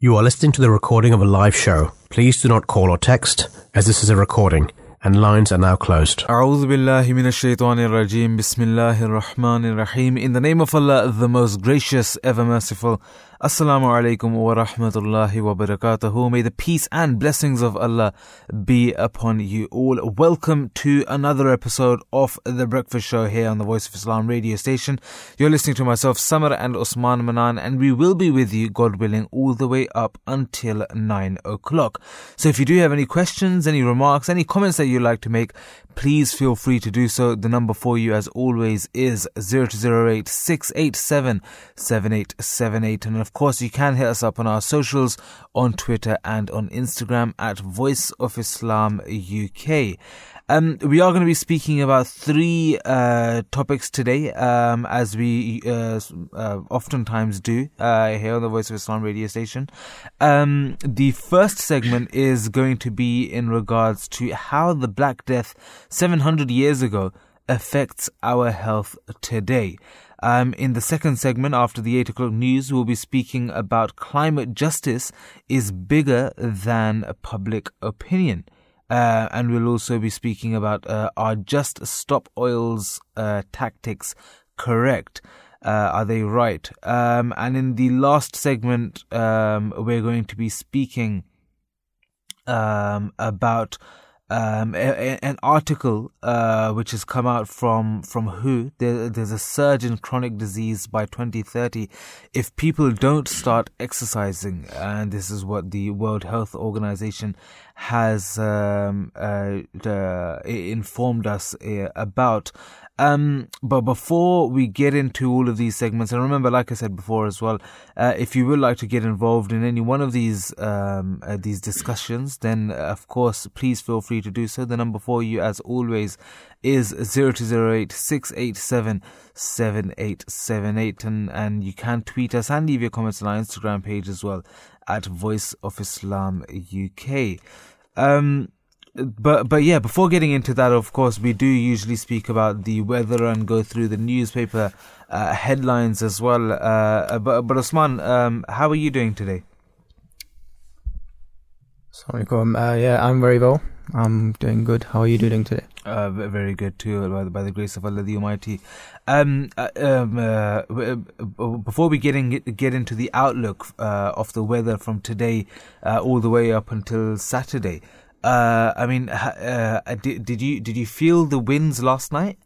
You are listening to the recording of a live show. Please do not call or text, as this is a recording, and lines are now closed. أعوذ بالله من الشيطان الرجيم بسم الله الرحمن الرحيم In the name of Allah, the most gracious, ever merciful. Assalamu alaikum wa rahmatullahi wa barakatuhu. May the peace and blessings of Allah be upon you all. Welcome to another episode of The Breakfast Show here on the Voice of Islam radio station. You're listening to myself, Samar and Osman Manan, and we will be with you, God willing, all the way up until 9 o'clock. So if you do have any questions, any remarks, any comments that you'd like to make, please feel free to do so. The number for you, as always, is 0208 687 7878. And of course, you can hit us up on our socials on Twitter and on Instagram at Voice of Islam UK. Um, we are going to be speaking about three uh, topics today, um, as we uh, uh, oftentimes do uh, here on the Voice of Islam radio station. Um, the first segment is going to be in regards to how the Black Death 700 years ago affects our health today. Um, in the second segment, after the 8 o'clock news, we'll be speaking about climate justice is bigger than public opinion. Uh, and we'll also be speaking about uh, are just stop oil's uh, tactics correct? Uh, are they right? Um, and in the last segment, um, we're going to be speaking um, about um, a, a, an article uh, which has come out from from WHO. There, there's a surge in chronic disease by 2030 if people don't start exercising, and this is what the World Health Organization has um, uh, uh, informed us uh, about. Um, but before we get into all of these segments, and remember, like I said before as well, uh, if you would like to get involved in any one of these um, uh, these discussions, then uh, of course, please feel free to do so. The number for you, as always, is zero two zero eight six eight seven seven eight seven eight, and and you can tweet us and leave your comments on our Instagram page as well at Voice of Islam UK. Um, but but yeah, before getting into that, of course, we do usually speak about the weather and go through the newspaper uh, headlines as well. Uh, but but Osman, um, how are you doing today? Sorry, Uh, yeah, I'm very well. I'm doing good. How are you doing today? Uh, very good too, by the, by the grace of Allah the Almighty. Um, uh, um, uh, before we get in, get into the outlook uh, of the weather from today uh, all the way up until Saturday, uh, I mean, uh, did, did you did you feel the winds last night?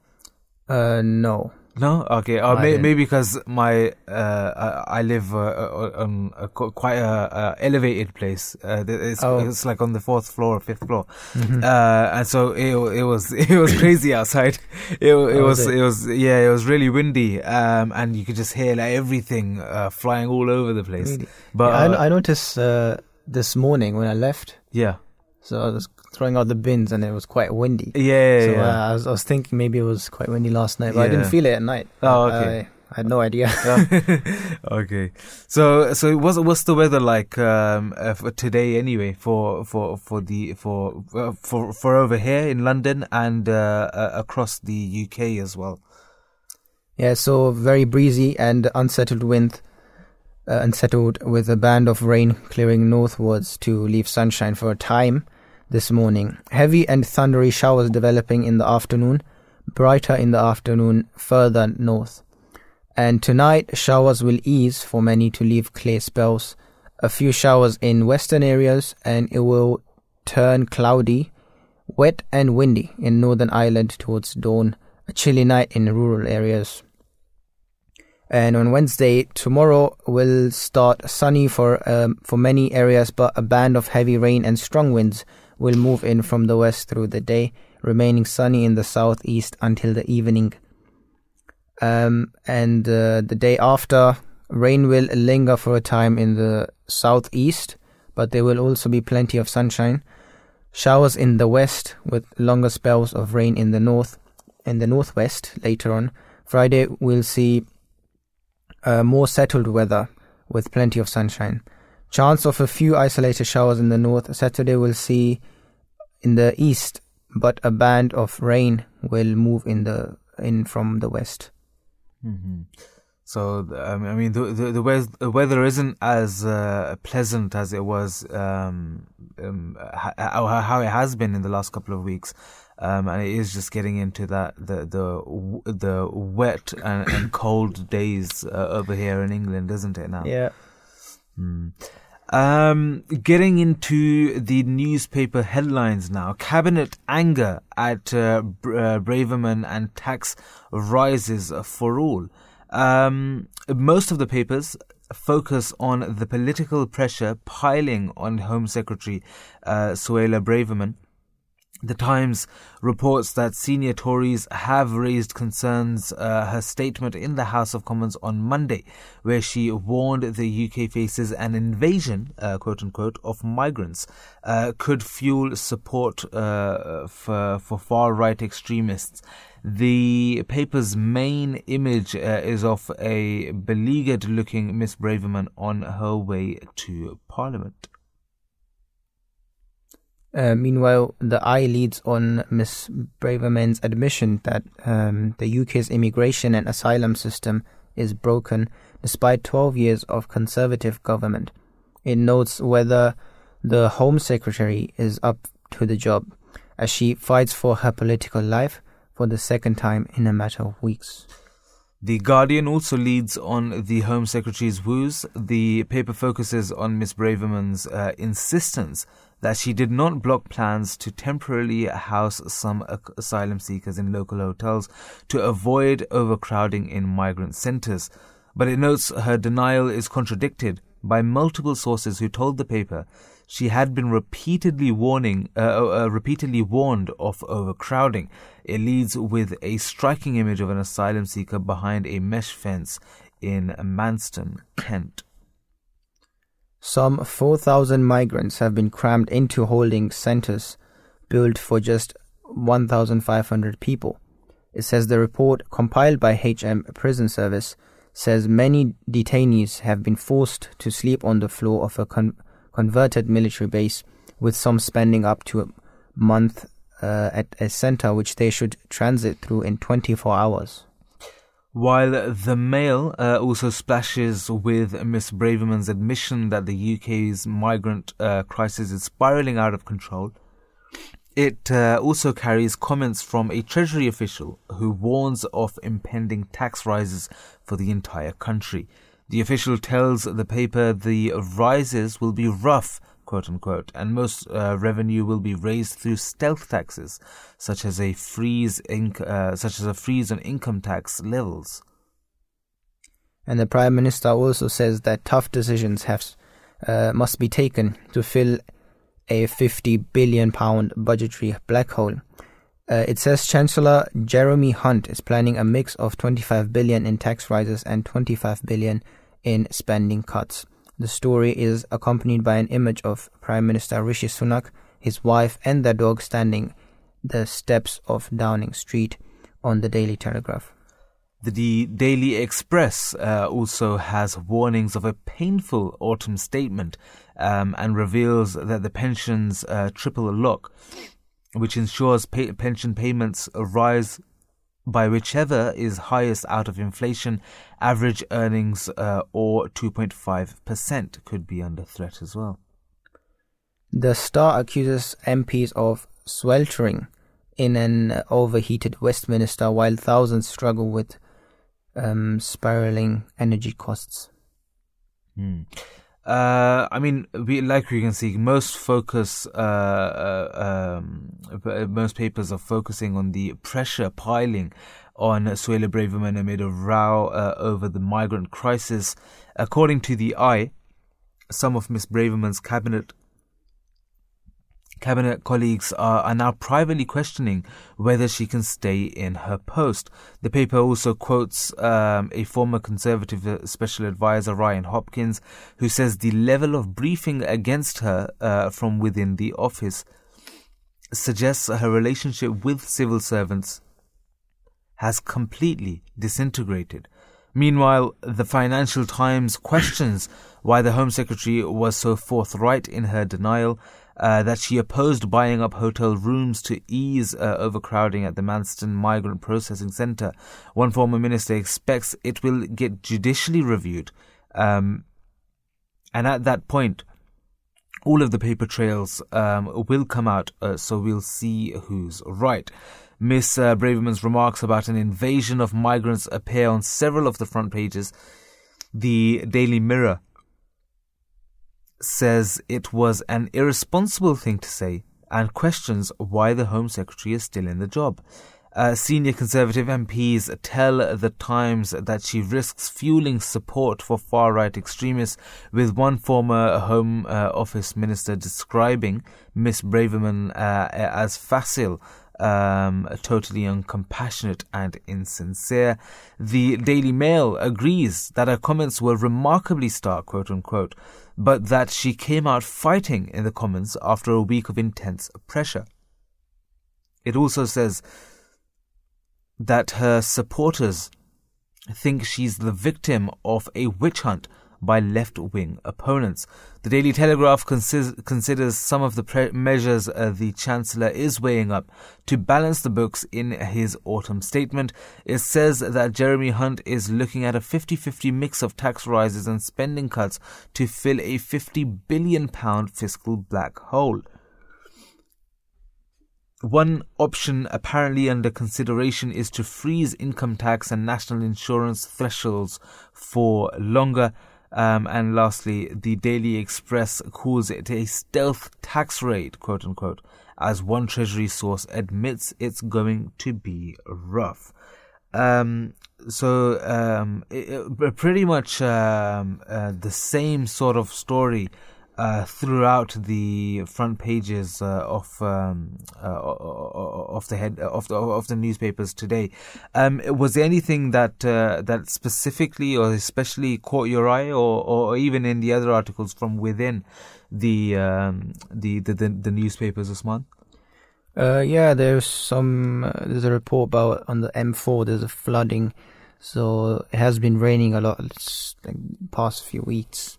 Uh, no. No, okay. Uh, may, maybe because my uh, I live uh, on a, quite a, elevated place. Uh, it's, oh. it's like on the fourth floor, or fifth floor, mm-hmm. uh, and so it it was it was crazy outside. It, it oh, was it? it? was yeah, it was really windy, um, and you could just hear like everything uh, flying all over the place. Really? But yeah, I, I, noticed uh, this morning when I left. Yeah. So I was throwing out the bins and it was quite windy. Yeah. So yeah. Uh, I, was, I was thinking maybe it was quite windy last night, but yeah. I didn't feel it at night. Oh, okay. I, I had no idea. okay, so so what's what's the weather like um, uh, for today anyway? For for for the for uh, for for over here in London and uh, uh across the UK as well. Yeah, so very breezy and unsettled wind uh, unsettled with a band of rain clearing northwards to leave sunshine for a time this morning. Heavy and thundery showers developing in the afternoon, brighter in the afternoon further north. And tonight, showers will ease for many to leave clear spells. A few showers in western areas, and it will turn cloudy, wet, and windy in Northern Ireland towards dawn. A chilly night in rural areas. And on Wednesday, tomorrow will start sunny for um, for many areas, but a band of heavy rain and strong winds will move in from the west through the day, remaining sunny in the southeast until the evening. Um, and uh, the day after, rain will linger for a time in the southeast, but there will also be plenty of sunshine. Showers in the west with longer spells of rain in the north and the northwest later on. Friday we'll see uh, more settled weather with plenty of sunshine. Chance of a few isolated showers in the north. Saturday we'll see in the east, but a band of rain will move in the in from the west. Mm-hmm. So I mean, the the, the, weather, the weather isn't as uh, pleasant as it was um, um, how, how it has been in the last couple of weeks. Um, and it is just getting into that the the the wet and, and cold days uh, over here in England, isn't it now? Yeah. Mm. Um, getting into the newspaper headlines now. Cabinet anger at uh, uh, Braverman and tax rises for all. Um, most of the papers focus on the political pressure piling on Home Secretary uh, Suella Braverman the Times reports that senior Tories have raised concerns. Uh, her statement in the House of Commons on Monday, where she warned the UK faces an invasion, uh, quote unquote, of migrants, uh, could fuel support uh, for, for far right extremists. The paper's main image uh, is of a beleaguered looking Miss Braverman on her way to Parliament. Uh, meanwhile, the Eye leads on Ms. Braverman's admission that um, the UK's immigration and asylum system is broken despite 12 years of Conservative government. It notes whether the Home Secretary is up to the job as she fights for her political life for the second time in a matter of weeks. The Guardian also leads on the Home Secretary's woes. The paper focuses on Ms. Braverman's uh, insistence that she did not block plans to temporarily house some asylum seekers in local hotels to avoid overcrowding in migrant centers. But it notes her denial is contradicted by multiple sources who told the paper she had been repeatedly warning, uh, uh, uh repeatedly warned of overcrowding. It leads with a striking image of an asylum seeker behind a mesh fence in Manston, Kent. Some 4,000 migrants have been crammed into holding centers built for just 1,500 people. It says the report compiled by HM Prison Service says many detainees have been forced to sleep on the floor of a con- converted military base, with some spending up to a month uh, at a center which they should transit through in 24 hours. While the Mail uh, also splashes with Miss Braverman's admission that the UK's migrant uh, crisis is spiraling out of control, it uh, also carries comments from a Treasury official who warns of impending tax rises for the entire country. The official tells the paper the rises will be rough quote unquote, and most uh, revenue will be raised through stealth taxes, such as a freeze, inc- uh, such as a freeze on income tax levels. And the prime minister also says that tough decisions have uh, must be taken to fill a 50 billion pound budgetary black hole. Uh, it says Chancellor Jeremy Hunt is planning a mix of 25 billion in tax rises and 25 billion in spending cuts. The story is accompanied by an image of Prime Minister Rishi Sunak, his wife, and their dog standing the steps of Downing Street on the Daily Telegraph. The Daily Express uh, also has warnings of a painful autumn statement um, and reveals that the pensions uh, triple lock, which ensures pay- pension payments rise by whichever is highest out of inflation, average earnings uh, or 2.5% could be under threat as well. The Star accuses MPs of sweltering in an overheated Westminster while thousands struggle with um, spiraling energy costs. Hmm. Uh, I mean, we like we can see most focus, uh, uh, um, most papers are focusing on the pressure piling on Suella Braverman amid a row uh, over the migrant crisis. According to the Eye, some of Miss Braverman's cabinet Cabinet colleagues are, are now privately questioning whether she can stay in her post. The paper also quotes um, a former Conservative uh, special advisor, Ryan Hopkins, who says the level of briefing against her uh, from within the office suggests her relationship with civil servants has completely disintegrated. Meanwhile, the Financial Times questions why the Home Secretary was so forthright in her denial uh, that she opposed buying up hotel rooms to ease uh, overcrowding at the Manston Migrant Processing Centre. One former minister expects it will get judicially reviewed. Um, and at that point, all of the paper trails um, will come out, uh, so we'll see who's right. Miss uh, Braverman's remarks about an invasion of migrants appear on several of the front pages. The Daily Mirror says it was an irresponsible thing to say and questions why the Home Secretary is still in the job. Uh, senior Conservative MPs tell The Times that she risks fueling support for far right extremists, with one former Home uh, Office Minister describing Miss Braverman uh, as facile. Um, totally uncompassionate and insincere. The Daily Mail agrees that her comments were remarkably stark, quote unquote, but that she came out fighting in the Commons after a week of intense pressure. It also says that her supporters think she's the victim of a witch hunt by left wing opponents. The Daily Telegraph consi- considers some of the pre- measures uh, the Chancellor is weighing up to balance the books in his autumn statement. It says that Jeremy Hunt is looking at a 50 50 mix of tax rises and spending cuts to fill a £50 billion fiscal black hole. One option apparently under consideration is to freeze income tax and national insurance thresholds for longer. Um, and lastly, the Daily Express calls it a stealth tax raid, quote unquote, as one Treasury source admits it's going to be rough. Um, so, um, it, it, pretty much um, uh, the same sort of story uh, throughout the front pages uh, of um, uh, of the head of the of the newspapers today. Um, was there anything that uh, that specifically or especially caught your eye, or, or even in the other articles from within the um, the, the, the the newspapers, Usman? Uh, yeah, there's some. Uh, there's a report about on the M4. There's a flooding, so it has been raining a lot like past few weeks,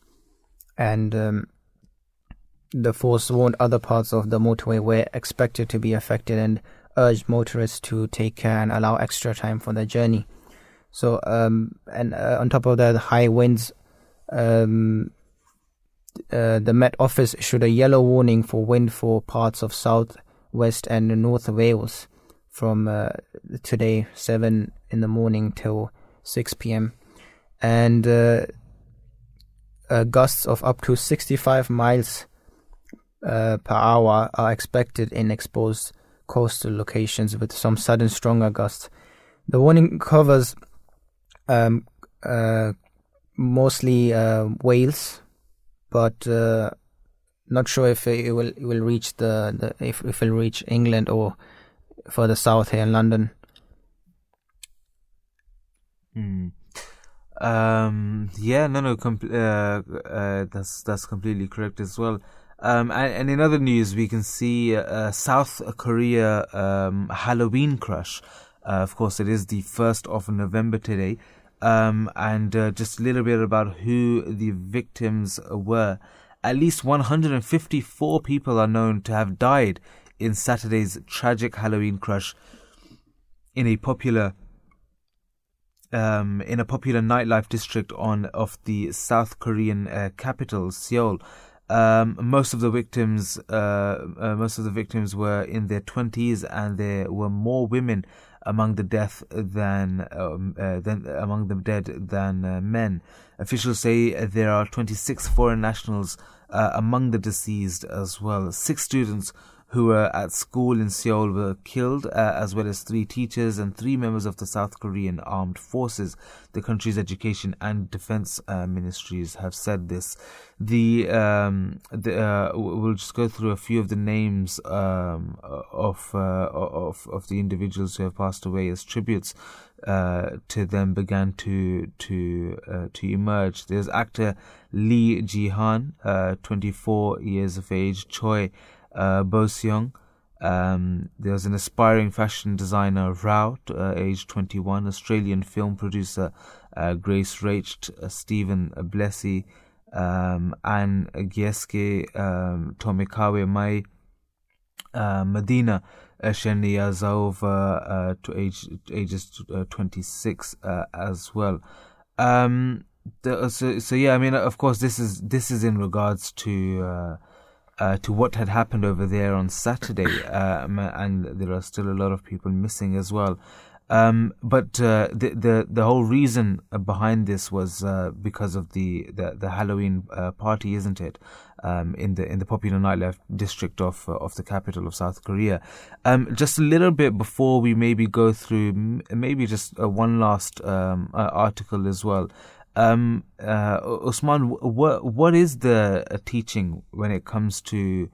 and um, the force warned other parts of the motorway were expected to be affected and urged motorists to take care and allow extra time for their journey. So, um, and uh, on top of that, high winds. Um, uh, the Met Office issued a yellow warning for wind for parts of South, West, and North Wales from uh, today, 7 in the morning till 6 p.m. And uh, uh, gusts of up to 65 miles uh, per hour are expected in exposed coastal locations with some sudden stronger gusts. The warning covers um, uh, mostly uh, Wales, but uh, not sure if it will it will reach the, the if if it will reach England or further south here in London. Hmm. Um, yeah, no, no, com- uh, uh, that's that's completely correct as well. Um, and, and, in other news, we can see uh, South Korea um, Halloween crush. Uh, of course, it is the 1st of November today. Um, and uh, just a little bit about who the victims were. At least 154 people are known to have died in Saturday's tragic Halloween crush in a popular um, in a popular nightlife district on of the South Korean uh, capital Seoul. Um, most of the victims, uh, uh, most of the victims were in their twenties, and there were more women among the death than um, uh, than among the dead than uh, men. Officials say there are 26 foreign nationals uh, among the deceased as well. Six students who were at school in Seoul were killed, uh, as well as three teachers and three members of the South Korean armed forces. The country's education and defense uh, ministries have said this. The, um, the uh, we'll just go through a few of the names um, of uh, of of the individuals who have passed away as tributes. Uh, to them began to to uh, to emerge. There's actor Lee Ji-han, 24 years of age, Choi uh, Bo Seung. Um, there was an aspiring fashion designer, Rao, uh, age 21, Australian film producer, uh, Grace Rached, uh, Steven Blesi, um, and Gieske um, Tomikawe Mai uh, Medina Shenia Zaova uh, to age ages uh, 26 uh, as well. Um, the, so, so yeah, I mean, of course, this is this is in regards to uh, to what had happened over there on Saturday, um, and there are still a lot of people missing as well. Um, but uh, the the the whole reason behind this was uh, because of the the, the Halloween uh, party, isn't it? Um, in the in the popular nightlife district of uh, of the capital of South Korea. Um, just a little bit before we maybe go through, maybe just one last um, article as well. Um, Usman, what what is the teaching when it comes to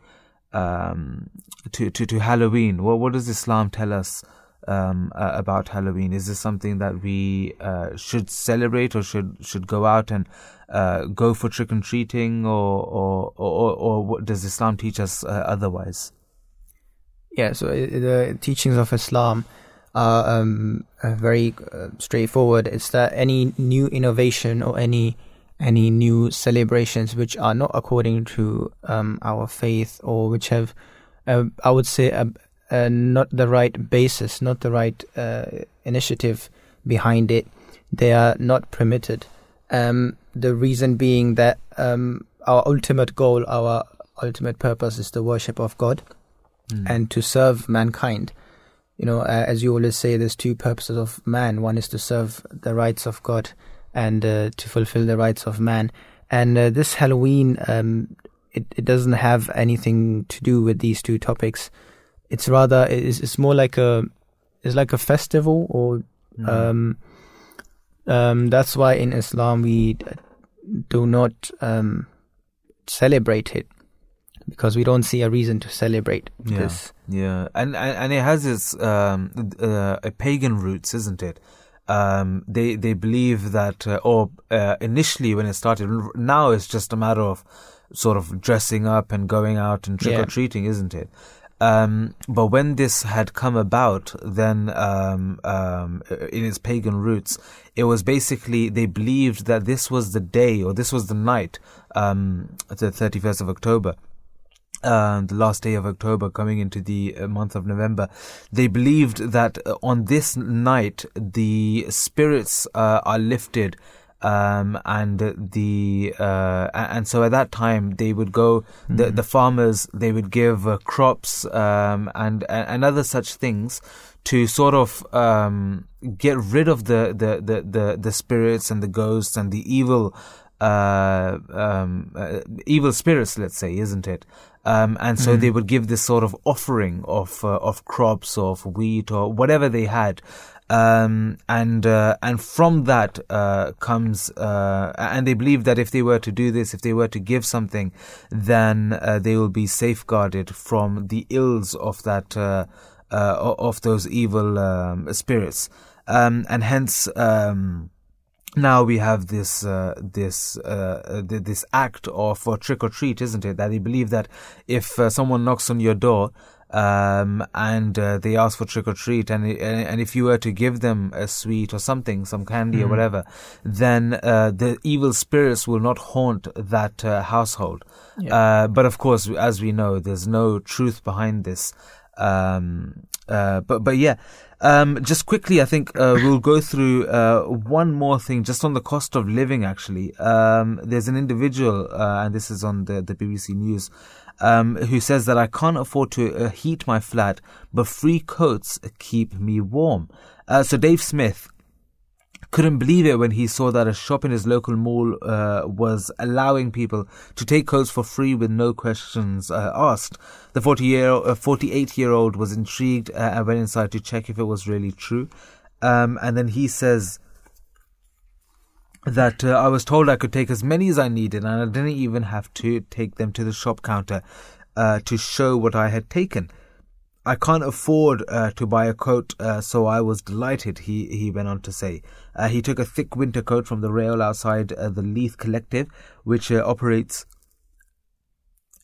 um, to, to to Halloween? What what does Islam tell us? um, uh, about Halloween? Is this something that we uh, should celebrate, or should should go out and uh, go for trick and treating, or or, or or what does Islam teach us uh, otherwise? Yeah, so uh, the teachings of Islam are um, very uh, straightforward. It's that any new innovation or any any new celebrations which are not according to um, our faith or which have, I would say, a, uh, not the right basis, not the right uh, initiative behind it, they are not permitted. Um, the reason being that um, our ultimate goal, our ultimate purpose is the worship of God mm. and to serve mankind. You know, as you always say, there's two purposes of man. One is to serve the rights of God and uh, to fulfill the rights of man. And uh, this Halloween, um, it, it doesn't have anything to do with these two topics it's rather it's, it's more like a it's like a festival or mm. um, um, that's why in Islam we do not um, celebrate it because we don't see a reason to celebrate yeah. this. Yeah, and, and and it has its um, uh, pagan roots, isn't it? Um, they they believe that, uh, or uh, initially when it started, now it's just a matter of sort of dressing up and going out and trick or treating, yeah. isn't it? Um, but when this had come about, then um, um, in its pagan roots, it was basically they believed that this was the day or this was the night, um, the 31st of October. Uh, the last day of October, coming into the uh, month of November, they believed that uh, on this night the spirits uh, are lifted um, and the uh, and so at that time they would go mm-hmm. the the farmers they would give uh, crops um, and and other such things to sort of um, get rid of the, the, the, the, the spirits and the ghosts and the evil uh, um, uh, evil spirits, let's say, isn't it? Um, and so mm. they would give this sort of offering of uh, of crops, or of wheat, or whatever they had, um, and uh, and from that uh, comes uh, and they believe that if they were to do this, if they were to give something, then uh, they will be safeguarded from the ills of that uh, uh, of those evil um, spirits, um, and hence. Um, now we have this uh, this uh, this act of uh, trick or treat, isn't it? That they believe that if someone knocks on your door, um, and uh, they ask for trick or treat, and and if you were to give them a sweet or something, some candy mm. or hmm. whatever, then uh, the evil spirits will not haunt that uh, household. Yeah. Uh, but of course, as we know, there's no truth behind this. Um, uh, but but yeah. Um, just quickly, I think uh, we'll go through uh, one more thing, just on the cost of living. Actually, um, there's an individual, uh, and this is on the the BBC News, um, who says that I can't afford to uh, heat my flat, but free coats keep me warm. Uh, so Dave Smith couldn't believe it when he saw that a shop in his local mall uh, was allowing people to take coats for free with no questions uh, asked. The 40 year, uh, 48 year old was intrigued uh, and went inside to check if it was really true. Um, and then he says, that uh, I was told I could take as many as I needed, and I didn't even have to take them to the shop counter uh, to show what I had taken. I can't afford uh, to buy a coat, uh, so I was delighted. He he went on to say. Uh, he took a thick winter coat from the rail outside uh, the Leith Collective, which operates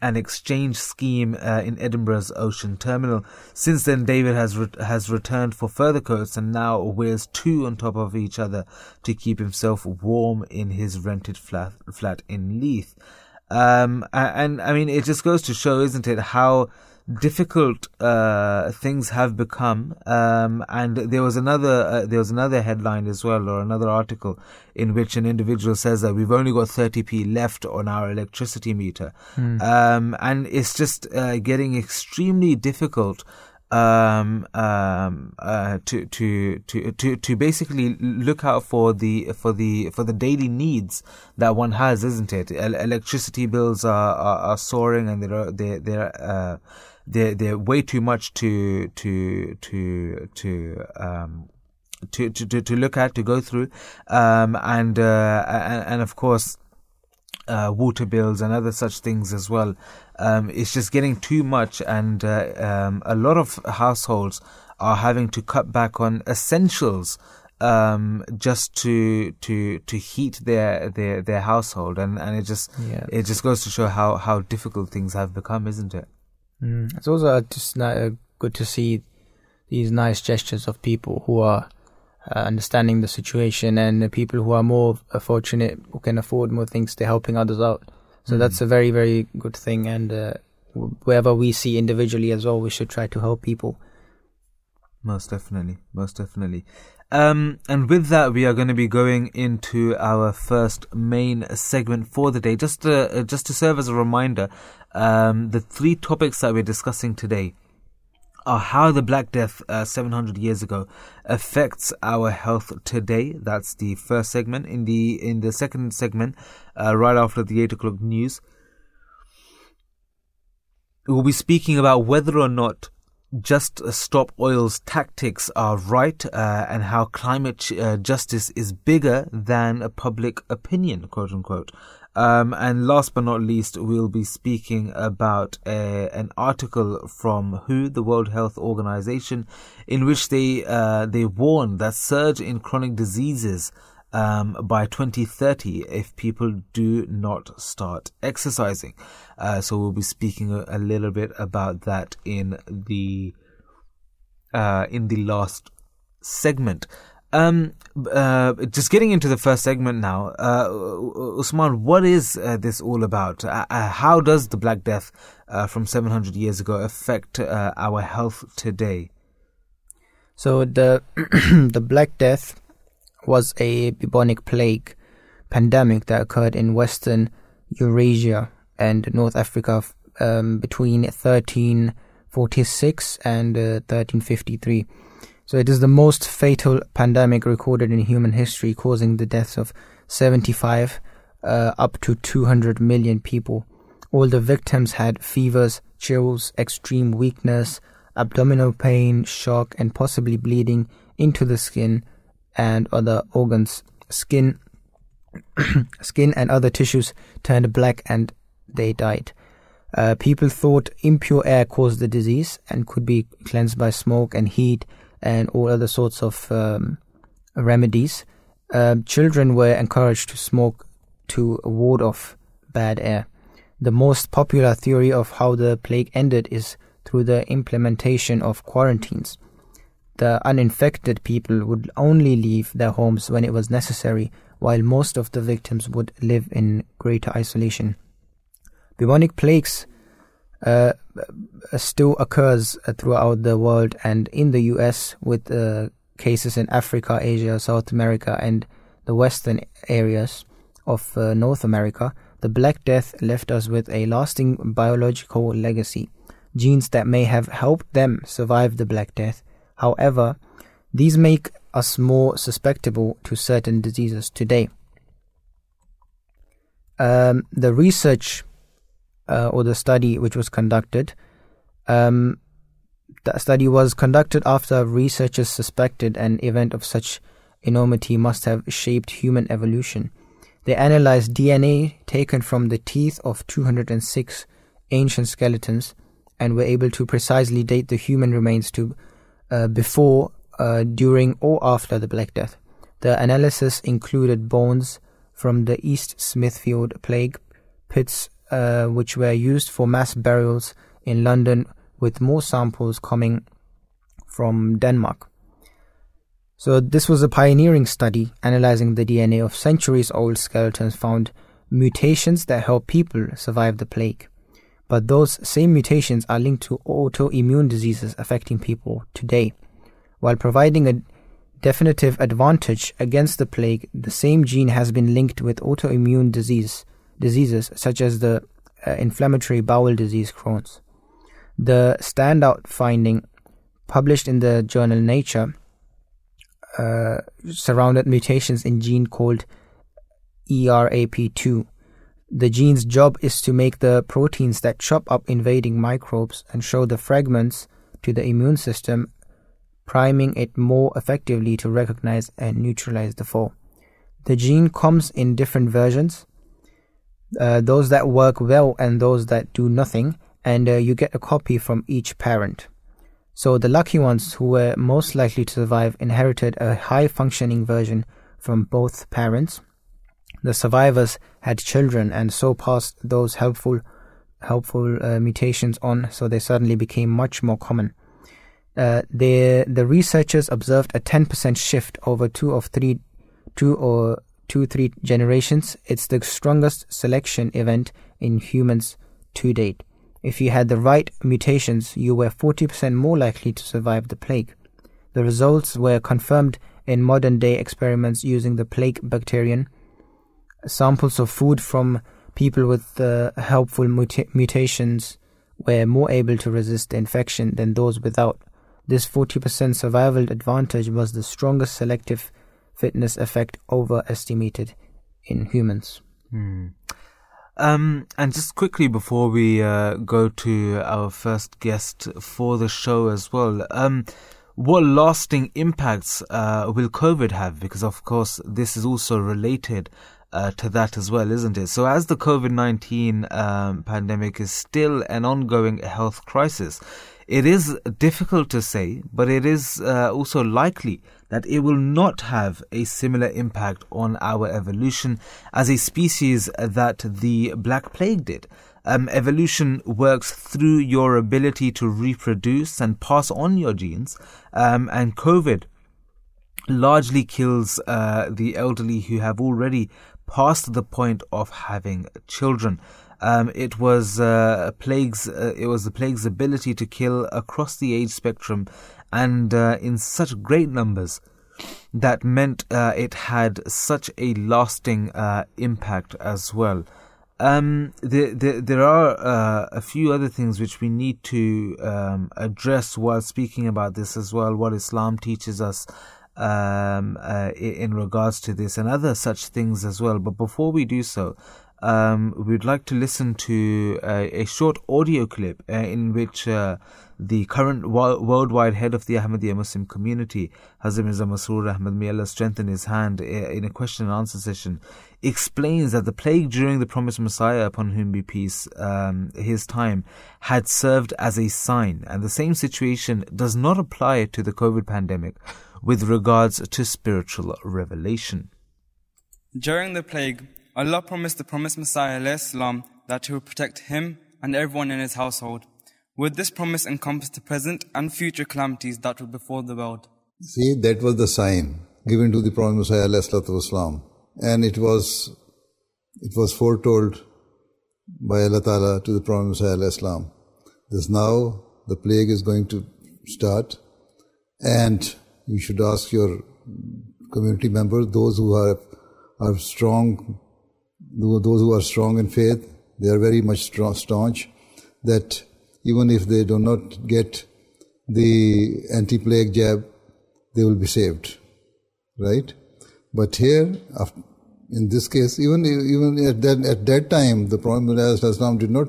an exchange scheme uh, in Edinburgh's Ocean Terminal. Since then, David has re- has returned for further coats and now wears two on top of each other to keep himself warm in his rented flat flat in Leith. Um, and, and I mean, it just goes to show, isn't it, how difficult uh, things have become. Um, and there was another uh, there was another headline as well, or another article in which an individual says that we've only got 30p left on our electricity meter, Hmm. um, and it's just uh, getting extremely difficult. Um, um, uh, to, to, to, to, to basically look out for the, for the, for the daily needs that one has, isn't it? El- electricity bills are, are, are soaring and they're, they're, they're, uh, they're, they're way too much to, to, to, to, um, to, to, to, look at, to go through. Um, and, uh, and, and of course, uh, water bills and other such things as well. Um, it's just getting too much, and uh, um, a lot of households are having to cut back on essentials um, just to to to heat their their their household, and and it just Yeah. it just goes to show how how difficult things have become, isn't it? Mm. It's also uh, just uh, good to see these nice gestures of people who are uh, understanding the situation and the people who are more fortunate who can afford more things they're helping others out. So Mm. that's a very very good thing. And uh, wherever we see individually as well, we should try to help people. Most definitely, most definitely. Um, and with that, we are going to be going into our first main segment for the day. Just to, uh, just to serve as a reminder, um, the three topics that we're discussing today are how the Black Death uh, 700 years ago affects our health today. That's the first segment. In the in the second segment, uh, right after the eight o'clock news, we'll be speaking about whether or not just stop oil's tactics are right uh, and how climate uh, justice is bigger than a public opinion, quote unquote. Um, and last but not least, we'll be speaking about uh, an article from WHO, the World Health Organization, in which they uh, they warn that surge in chronic diseases um, by 2030 if people do not start exercising. Uh, so we'll be speaking a, a little bit about that in the uh, in the last segment. Um, uh, just getting into the first segment now, uh, Usman, what is uh, this all about? Uh, uh, how does the Black Death uh, from 700 years ago affect our health today? So the the Black Death was a bubonic plague pandemic that occurred in Western Eurasia and North Africa um, between 1346 and uh, 1353. So it is the most fatal pandemic recorded in human history, causing the deaths of 75 uh, up to 200 million people. All the victims had fevers, chills, extreme weakness, abdominal pain, shock, and possibly bleeding into the skin and other organs. Skin, skin and other tissues turned black and they died. Uh, people thought impure air caused the disease and could be cleansed by smoke and heat and all other sorts of um, remedies. Uh, children were encouraged to smoke to ward off bad air. The most popular theory of how the plague ended is through the implementation of quarantines. The uninfected people would only leave their homes when it was necessary, while most of the victims would live in greater isolation. Bubonic plagues uh, still occurs uh, throughout the world and in the US with uh, cases in Africa, Asia, South America, and the western areas of uh, North America. The Black Death left us with a lasting biological legacy, genes that may have helped them survive the Black Death. However, these make us more susceptible to certain diseases today. Um, the research uh, or the study which was conducted, um, the study was conducted after researchers suspected an event of such enormity must have shaped human evolution. They analyzed DNA taken from the teeth of 206 ancient skeletons and were able to precisely date the human remains to uh, before, uh, during, or after the Black Death. The analysis included bones from the East Smithfield plague, pits, uh, which were used for mass burials in London, with more samples coming from Denmark. So, this was a pioneering study analyzing the DNA of centuries old skeletons found mutations that help people survive the plague. But those same mutations are linked to autoimmune diseases affecting people today. While providing a definitive advantage against the plague, the same gene has been linked with autoimmune disease, diseases such as the uh, inflammatory bowel disease Crohn's. The standout finding, published in the journal Nature, uh, surrounded mutations in gene called ERAP2. The gene's job is to make the proteins that chop up invading microbes and show the fragments to the immune system priming it more effectively to recognize and neutralize the foe. The gene comes in different versions, uh, those that work well and those that do nothing, and uh, you get a copy from each parent. So the lucky ones who were most likely to survive inherited a high functioning version from both parents. The survivors had children and so passed those helpful helpful uh, mutations on, so they suddenly became much more common. Uh, the the researchers observed a 10% shift over two of three, two or two three generations. It's the strongest selection event in humans to date. If you had the right mutations, you were 40% more likely to survive the plague. The results were confirmed in modern day experiments using the plague bacterium. Samples of food from people with uh, helpful muta- mutations were more able to resist the infection than those without. This 40% survival advantage was the strongest selective fitness effect overestimated in humans. Hmm. Um, and just quickly before we uh, go to our first guest for the show as well, um, what lasting impacts uh, will COVID have? Because of course this is also related uh, to that as well, isn't it? So as the COVID nineteen um, pandemic is still an ongoing health crisis, it is difficult to say, but it is uh, also likely that it will not have a similar impact on our evolution as a species that the Black Plague did. Um, evolution works through your ability to reproduce and pass on your genes, um, and COVID largely kills uh, the elderly who have already passed the point of having children. Um, it was uh, plagues. Uh, it was the plague's ability to kill across the age spectrum, and uh, in such great numbers that meant uh, it had such a lasting uh, impact as well. Um, there, there, there are uh, a few other things which we need to um, address while speaking about this as well. What Islam teaches us um, in regards to this, and other such things as well. But before we do so, um, we'd like to listen to a, a short audio clip uh, in which uh, the current wo- worldwide head of the Ahmadiyya Muslim community, Hazrat Mirza Masroor Ahmad, may Allah strengthen his hand uh, in a question and answer session, explains that the plague during the promised Messiah, upon whom be peace, um, his time, had served as a sign, and the same situation does not apply to the COVID pandemic with regards to spiritual revelation. During the plague, Allah promised the promised Messiah salam, that he would protect him and everyone in his household. Would this promise encompass the present and future calamities that would befall the world? See, that was the sign given to the Promised Messiah والسلام, and it was it was foretold by Allah Ta'ala to the Promised Messiah Islam. This now the plague is going to start and you should ask your community members, those who are, are strong those who are strong in faith, they are very much staunch that even if they do not get the anti-plague jab, they will be saved, right? But here, in this case, even even at that at that time, the Prophet Islam did not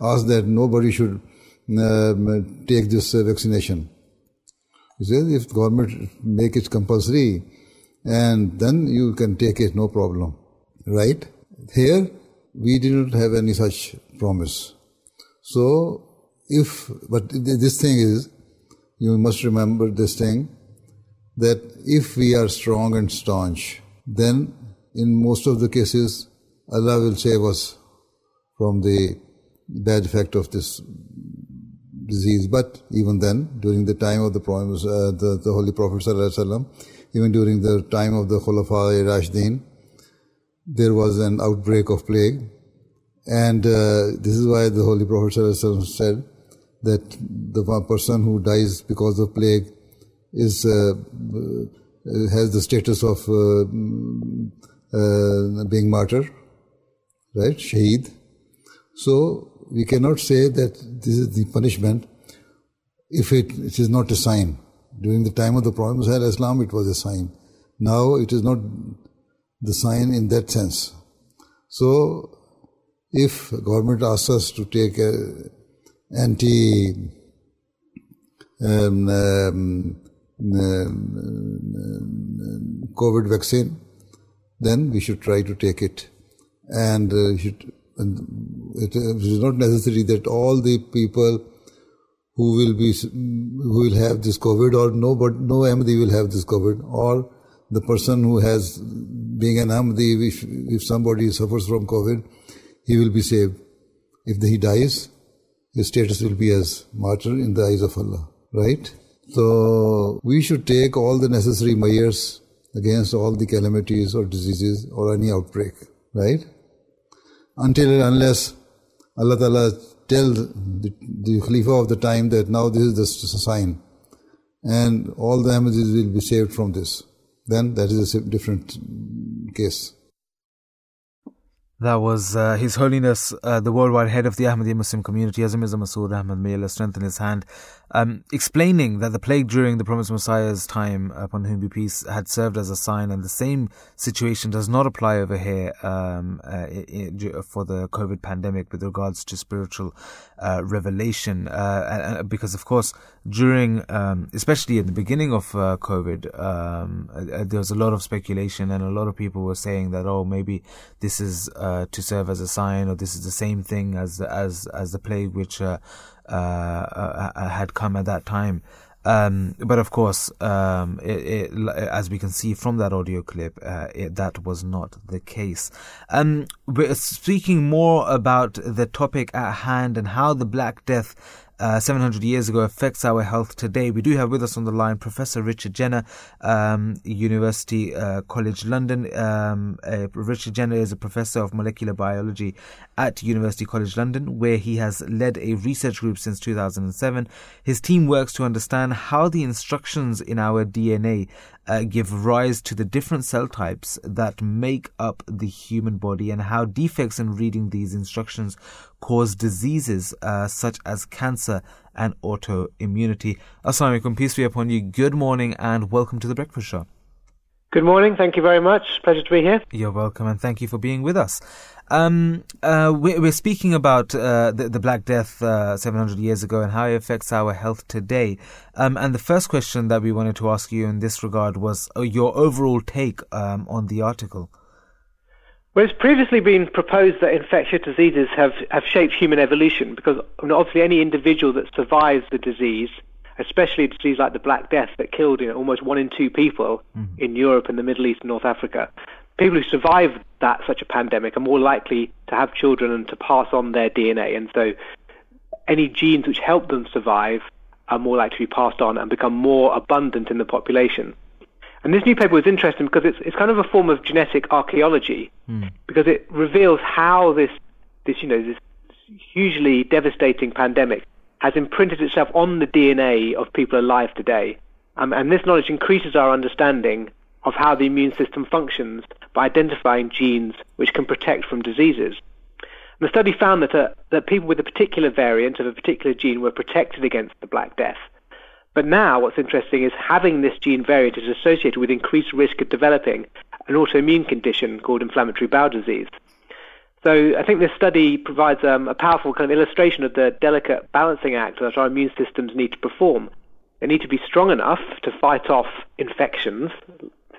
ask that nobody should uh, take this uh, vaccination. He says if government make it compulsory, and then you can take it, no problem, right? Here, we didn't have any such promise. So, if, but this thing is, you must remember this thing, that if we are strong and staunch, then in most of the cases, Allah will save us from the bad effect of this disease. But even then, during the time of the, promise, uh, the, the Holy Prophet even during the time of the Khulafa Rashdeen, there was an outbreak of plague. And uh, this is why the Holy Prophet said that the person who dies because of plague is uh, uh has the status of uh, uh, being martyr, right? Shaheed. So we cannot say that this is the punishment if it, it is not a sign. During the time of the Prophet Islam, it was a sign. Now it is not the sign in that sense. So, if government asks us to take a anti um, um, um, COVID vaccine, then we should try to take it. And, uh, should, and it is not necessary that all the people who will be who will have this COVID or no, but no Ahmadi will have this COVID or the person who has being an Ahmadi, if, if somebody suffers from COVID, he will be saved. If he dies, his status will be as martyr in the eyes of Allah, right? So we should take all the necessary measures against all the calamities or diseases or any outbreak, right? Until and unless Allah Ta'ala tell the, the Khalifa of the time that now this is the sign and all the Ahmadis will be saved from this. Then that is a different case. That was uh, His Holiness, uh, the worldwide head of the Ahmadiyya Muslim community, Mirza Masroor Ahmad, may Allah strengthen his hand, um, explaining that the plague during the Promised Messiah's time, upon whom be peace, had served as a sign, and the same situation does not apply over here um, uh, for the COVID pandemic with regards to spiritual uh, revelation. Uh, because, of course, during, um, especially in the beginning of uh, COVID, um, uh, there was a lot of speculation, and a lot of people were saying that, oh, maybe this is to serve as a sign, or this is the same thing as as as the plague which uh, uh, had come at that time. Um, but of course, um, it, it, as we can see from that audio clip, uh, it, that was not the case. Um, speaking more about the topic at hand and how the Black Death uh, 700 years ago affects our health today. We do have with us on the line Professor Richard Jenner, um, University uh, College London. Um, uh, Richard Jenner is a professor of molecular biology at University College London, where he has led a research group since 2007. His team works to understand how the instructions in our DNA uh, give rise to the different cell types that make up the human body and how defects in reading these instructions cause diseases uh, such as cancer and autoimmunity. Assalamu alaikum, peace be upon you. Good morning and welcome to the Breakfast Show. Good morning. Thank you very much. Pleasure to be here. You're welcome, and thank you for being with us. Um, uh, we're, speaking about uh, the, the, Black Death uh, 700 years ago and how it affects our health today. Um, and the first question that we wanted to ask you in this regard was uh, your overall take um, on the article. Well, it's previously been proposed that infectious diseases have, have shaped human evolution because obviously any individual that survives the disease especially a disease like the Black Death that killed you know, almost one in two people mm-hmm. in Europe and the Middle East and North Africa. People who survive that such a pandemic are more likely to have children and to pass on their DNA, and so any genes which help them survive are more likely to be passed on and become more abundant in the population. And this new paper was interesting because it's it's kind of a form of genetic archaeology mm. because it reveals how this this you know this hugely devastating pandemic has imprinted itself on the DNA of people alive today. Um, and this knowledge increases our understanding of how the immune system functions by identifying genes which can protect from diseases. And the study found that, uh, that people with a particular variant of a particular gene were protected against the Black Death. But now, what's interesting is having this gene variant is associated with increased risk of developing an autoimmune condition called inflammatory bowel disease. So I think this study provides um, a powerful kind of illustration of the delicate balancing act that our immune systems need to perform. They need to be strong enough to fight off infections,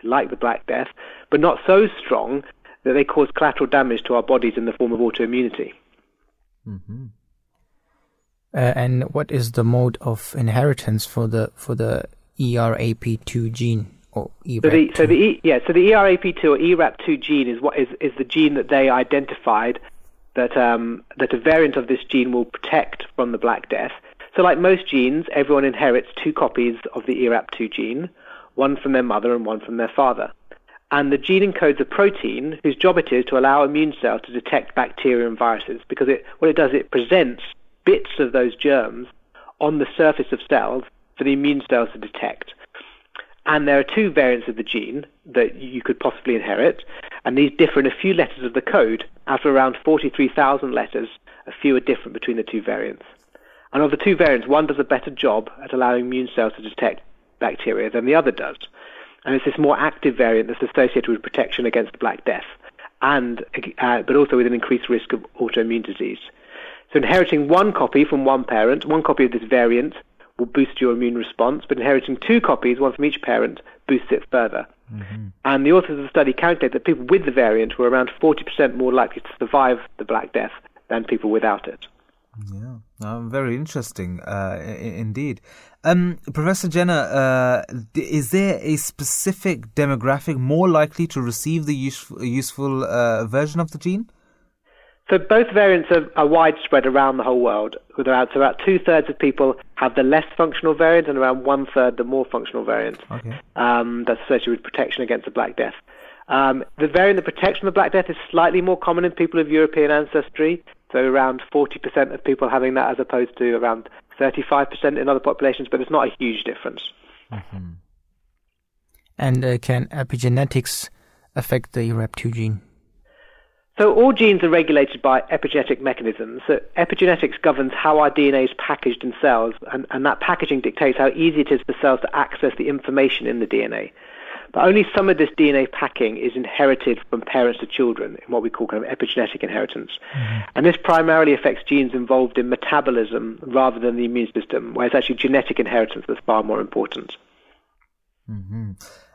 like the Black Death, but not so strong that they cause collateral damage to our bodies in the form of autoimmunity. Mm-hmm. Uh, and what is the mode of inheritance for the for the ERAP2 gene? or ERAP2? So the, so the yeah, so the ERAP2 or ERAP2 gene is what is, is the gene that they identified that um, that a variant of this gene will protect from the Black Death. So, like most genes, everyone inherits two copies of the ERAP2 gene, one from their mother and one from their father. And the gene encodes a protein whose job it is to allow immune cells to detect bacteria and viruses because it, what it does, it presents bits of those germs on the surface of cells for the immune cells to detect. And there are two variants of the gene that you could possibly inherit, and these differ in a few letters of the code. Out of around 43,000 letters, a few are different between the two variants. And of the two variants, one does a better job at allowing immune cells to detect bacteria than the other does. And it's this more active variant that's associated with protection against the Black Death, and uh, but also with an increased risk of autoimmune disease. So inheriting one copy from one parent, one copy of this variant, will boost your immune response, but inheriting two copies, one from each parent, boosts it further. Mm-hmm. And the authors of the study calculate that people with the variant were around 40% more likely to survive the Black Death than people without it. Yeah, uh, very interesting uh, I- indeed. Um, Professor Jenner, uh, is there a specific demographic more likely to receive the useful, useful uh, version of the gene? So both variants are, are, widespread around the whole world. With about, so about two thirds of people have the less functional variant, and around one third the more functional variant. Okay. Um, that's associated with protection against the Black Death. Um, the variant that protects from the Black Death is slightly more common in people of European ancestry, so around 40% of people having that as opposed to around 35% in other populations, but it's not a huge difference. Mm-hmm. And uh, can epigenetics affect the ERAP2 gene? So all genes are regulated by epigenetic mechanisms. So epigenetics governs how our DNA is packaged in cells, and, and that packaging dictates how easy it is for cells to access the information in the DNA. But only some of this DNA packing is inherited from parents to children in what we call kind of epigenetic inheritance. Mm-hmm. And this primarily affects genes involved in metabolism rather than the immune system, where it's actually genetic inheritance that's far more important. Mm-hmm.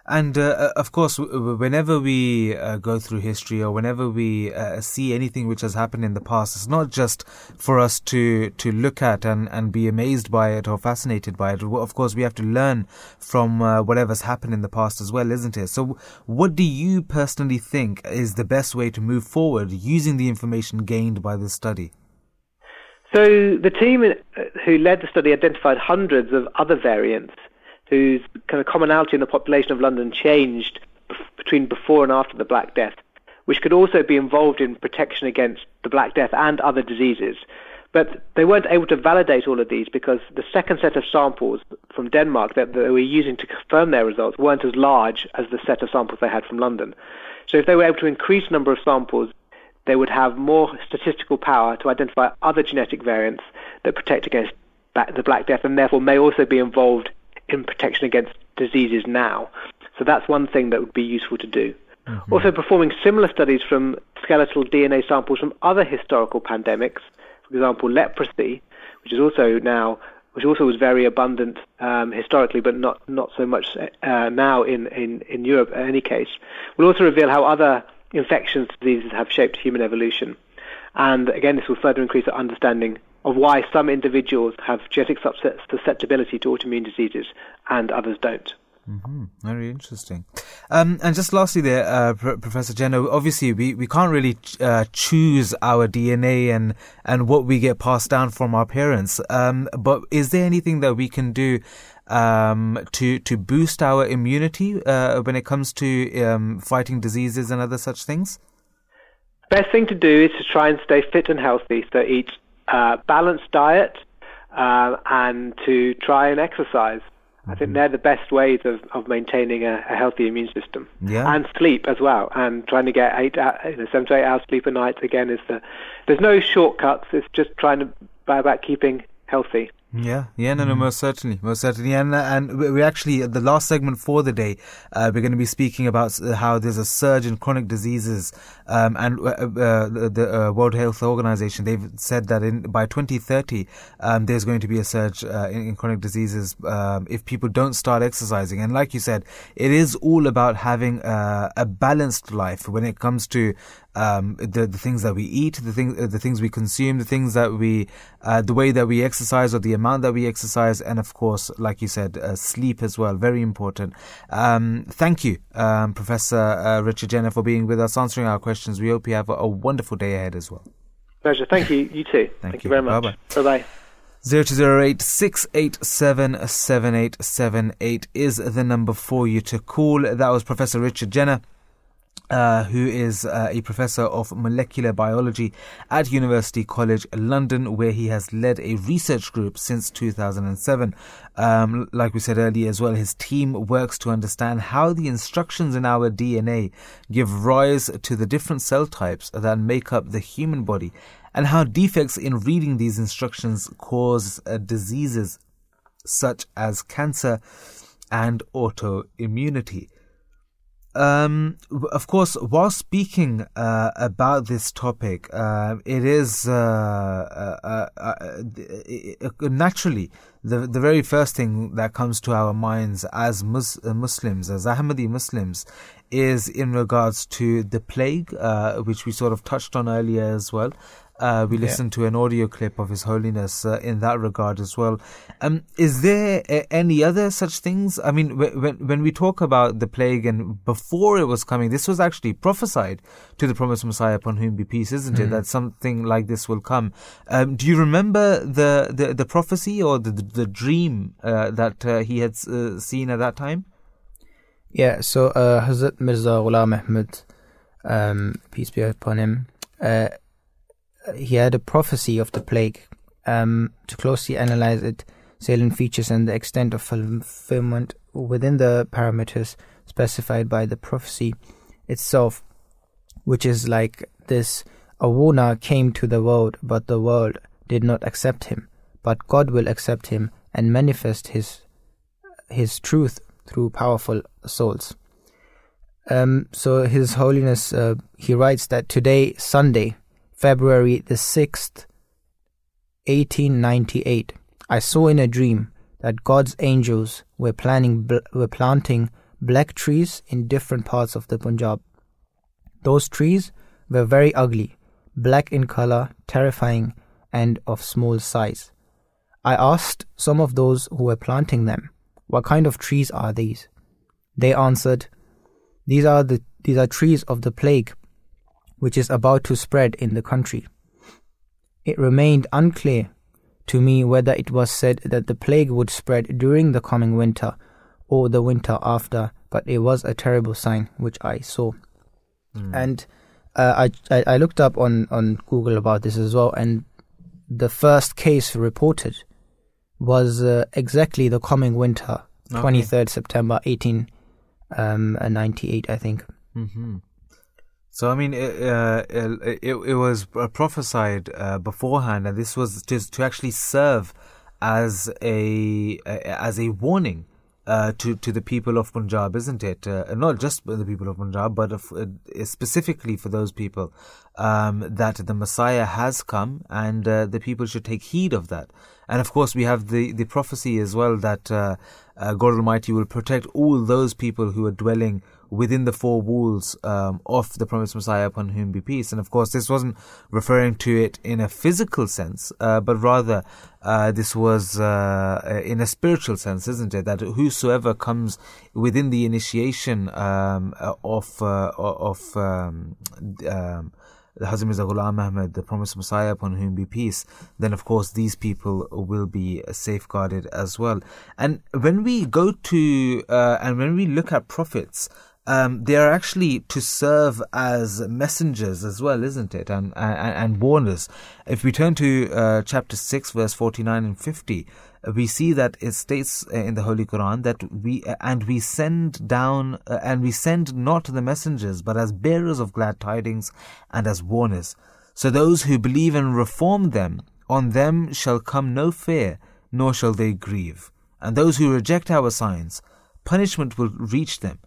And uh, uh, of course, whenever we uh, go through history or whenever we uh, see anything which has happened in the past, it's not just for us to, to look at and, and be amazed by it or fascinated by it. Of course, we have to learn from uh, whatever's happened in the past as well, isn't it? So, what do you personally think is the best way to move forward using the information gained by this study? So, the team uh, who led the study identified hundreds of other variants whose kind of commonality in the population of London changed between before and after the Black Death, which could also be involved in protection against the Black Death and other diseases. But they weren't able to validate all of these because the second set of samples from Denmark that they were using to confirm their results weren't as large as the set of samples they had from London. So if they were able to increase the number of samples, they would have more statistical power to identify other genetic variants that protect against the Black Death and therefore may also be involved in protection against diseases now. So that's one thing that would be useful to do. Mm-hmm. Also, performing similar studies from skeletal DNA samples from other historical pandemics, for example, leprosy, which is also now, which also was very abundant um, historically, but not not so much uh, now in, in, in Europe. In any case, will also reveal how other infectious diseases have shaped human evolution. And again, this will further increase our understanding of why some individuals have genetic susceptibility to autoimmune diseases and others don't. Mm-hmm. Very interesting. Um, and just lastly, there, uh, P- Professor Jenner, obviously we, we can't really ch- uh, choose our DNA and, and what we get passed down from our parents. Um, but is there anything that we can do um, to to boost our immunity uh, when it comes to um, fighting diseases and other such things? Best thing to do is to try and stay fit and healthy. So eat uh, balanced diet, uh, and to try and exercise. I think mm-hmm. they're the best ways of, of maintaining a, a healthy immune system. Yeah. And sleep as well. And trying to get eight, uh, you know, seven to eight hours sleep a night again is the. There's no shortcuts. It's just trying to by about keeping healthy. Yeah, yeah, no, no, mm. most certainly, most certainly, and and we actually the last segment for the day, uh, we're going to be speaking about how there's a surge in chronic diseases, um, and uh, uh, the, the uh, World Health Organization they've said that in by 2030 um, there's going to be a surge uh, in, in, chronic diseases um, if people don't start exercising, and like you said, it is all about having uh, a balanced life when it comes to um, the the things that we eat, the things the things we consume, the things that we, the way that we exercise, or the amount that we exercise, and of course, like you said, uh, sleep as well, very important. Um, thank you, um, Professor uh, Richard Jenner, for being with us, answering our questions. We hope you have a, a wonderful day ahead as well. Pleasure. Thank you. You too. Thank Thank, you. you very much. Bye bye. 0208 687 7878 is the number for you to call. That was Professor Richard Jenner. Uh, who is uh, a professor of molecular biology at University College London, where he has led a research group since 2007. Um, like we said earlier as well, his team works to understand how the instructions in our DNA give rise to the different cell types that make up the human body and how defects in reading these instructions cause uh, diseases such as cancer and autoimmunity. Um, of course, while speaking uh, about this topic, uh, it is uh, uh, uh, uh naturally the the very first thing that comes to our minds as Mus- Muslims, as Ahmadi Muslims, is in regards to the plague, which we sort of touched on earlier as well. Uh, we listened yeah. to an audio clip of His Holiness uh, in that regard as well. Um, is there a- any other such things? I mean, w- when when we talk about the plague and before it was coming, this was actually prophesied to the promised Messiah upon whom be peace, isn't mm-hmm. it? That something like this will come. Um, do you remember the, the, the prophecy or the the, the dream uh, that uh, he had uh, seen at that time? Yeah. So uh, Hazrat Mirza Ghulam Ahmad, um, peace be upon him he had a prophecy of the plague. Um, to closely analyze it, salient features and the extent of fulfillment within the parameters specified by the prophecy itself, which is like this a came to the world, but the world did not accept him. But God will accept him and manifest his his truth through powerful souls. Um, so His Holiness uh, he writes that today, Sunday, February the 6th, 1898, I saw in a dream that God's angels were planning bl- were planting black trees in different parts of the Punjab. Those trees were very ugly, black in color, terrifying, and of small size. I asked some of those who were planting them, "What kind of trees are these?" They answered, "These are the these are trees of the plague which is about to spread in the country. It remained unclear to me whether it was said that the plague would spread during the coming winter or the winter after, but it was a terrible sign which I saw. Mm. And uh, I, I looked up on, on Google about this as well, and the first case reported was uh, exactly the coming winter, okay. 23rd September 1898, um, I think. Mm-hmm. So I mean, it, uh, it, it, was prophesied uh, beforehand, and this was to to actually serve as a as a warning uh, to to the people of Punjab, isn't it? Uh, not just the people of Punjab, but uh, specifically for those people um, that the Messiah has come, and uh, the people should take heed of that. And of course, we have the the prophecy as well that God Almighty will protect all those people who are dwelling within the four walls um, of the promised Messiah upon whom be peace. And of course, this wasn't referring to it in a physical sense, uh, but rather uh, this was uh, in a spiritual sense, isn't it? That whosoever comes within the initiation um, of uh, of um, um, the Hazrat Mirza Ghulam Ahmad, the promised Messiah upon whom be peace, then of course these people will be safeguarded as well. And when we go to uh, and when we look at prophets, um, they are actually to serve as messengers as well, isn't it? And and, and warners. If we turn to uh, chapter six, verse forty nine and fifty, we see that it states uh, in the Holy Quran that we and we send down uh, and we send not the messengers, but as bearers of glad tidings and as warners. So those who believe and reform them, on them shall come no fear, nor shall they grieve. And those who reject our signs, punishment will reach them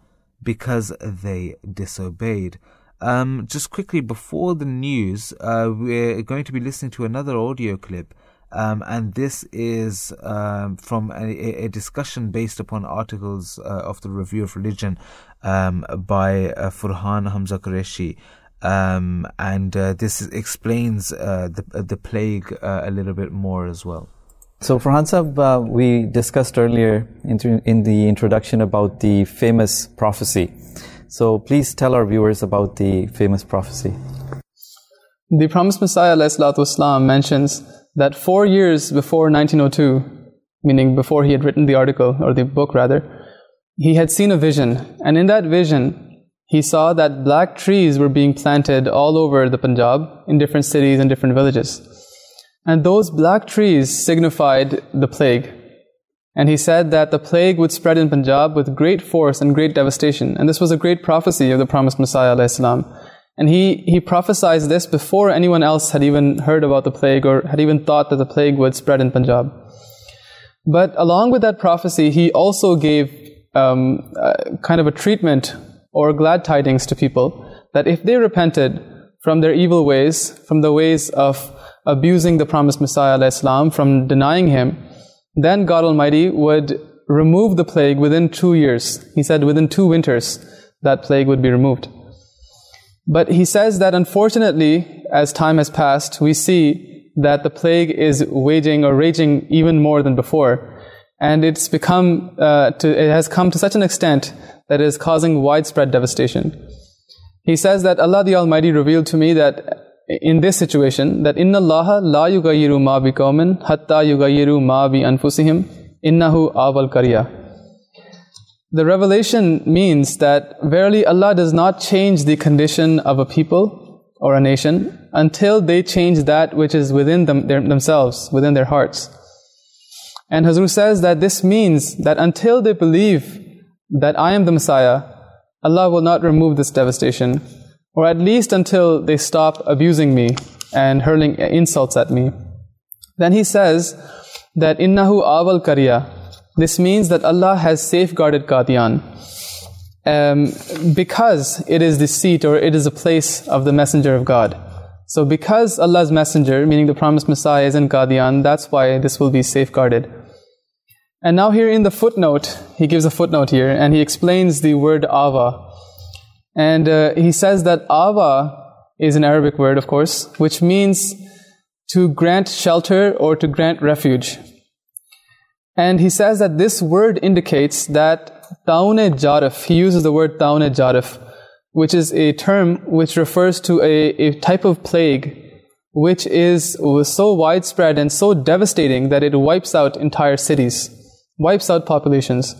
because they disobeyed. Um, just quickly before the news, uh, we're going to be listening to another audio clip. Um, and this is um, from a, a, discussion based upon articles uh, of the Review of Religion um, by uh, Farhan Hamza Qureshi. Um, and uh, this explains uh, the, the plague uh, a little bit more as well. So, Farhan Sahib, uh, we discussed earlier in, in, the introduction about the famous prophecy. So, please tell our viewers about the famous prophecy. The promised Messiah والسلام, mentions that four years before 1902, meaning before he had written the article, or the book rather, he had seen a vision. And in that vision, he saw that black trees were being planted all over the Punjab in different cities and different villages. And those black trees signified the plague. And he said that the plague would spread in Punjab with great force and great devastation. And this was a great prophecy of the promised Messiah And he, he prophesied this before anyone else had even heard about the plague or had even thought that the plague would spread in Punjab. But along with that prophecy, he also gave um, kind of a treatment or glad tidings to people that if they repented from their evil ways, from the ways of abusing the promised Messiah Islam, from denying him, then God Almighty would remove the plague within two years. He said within two winters that plague would be removed. But he says that unfortunately, as time has passed, we see that the plague is waging or raging even more than before. And it's become, uh, to, it has come to such an extent that it is causing widespread devastation. He says that Allah the Almighty revealed to me that in this situation, that inna Allah la yugayiru ma bi qawmin hatta yugayiru ma bi anfusihim innahu awal kariya. The revelation means that verily Allah does not change the condition of a people or a nation until they change that which is within them, their, themselves, within their hearts. And Hazur says that this means that until they believe that I am the Messiah, Allah will not remove this devastation, or at least until they stop abusing me and hurling insults at me. Then he says that innahu awal kariya. This means that Allah has safeguarded Qadian um, because it is the seat or it is a place of the Messenger of God. So because Allah's Messenger, meaning the promised Messiah, is in Qadian, that's why this will be safeguarded. And now here in the footnote, he gives a footnote here, and he explains the word awa. And uh, he says that awa is an Arabic word, of course, which means to grant shelter or to grant refuge. And he says that this word indicates that taune jarif, he uses the word taune jarif, which is a term which refers to a, a type of plague which is so widespread and so devastating that it wipes out entire cities wipes out populations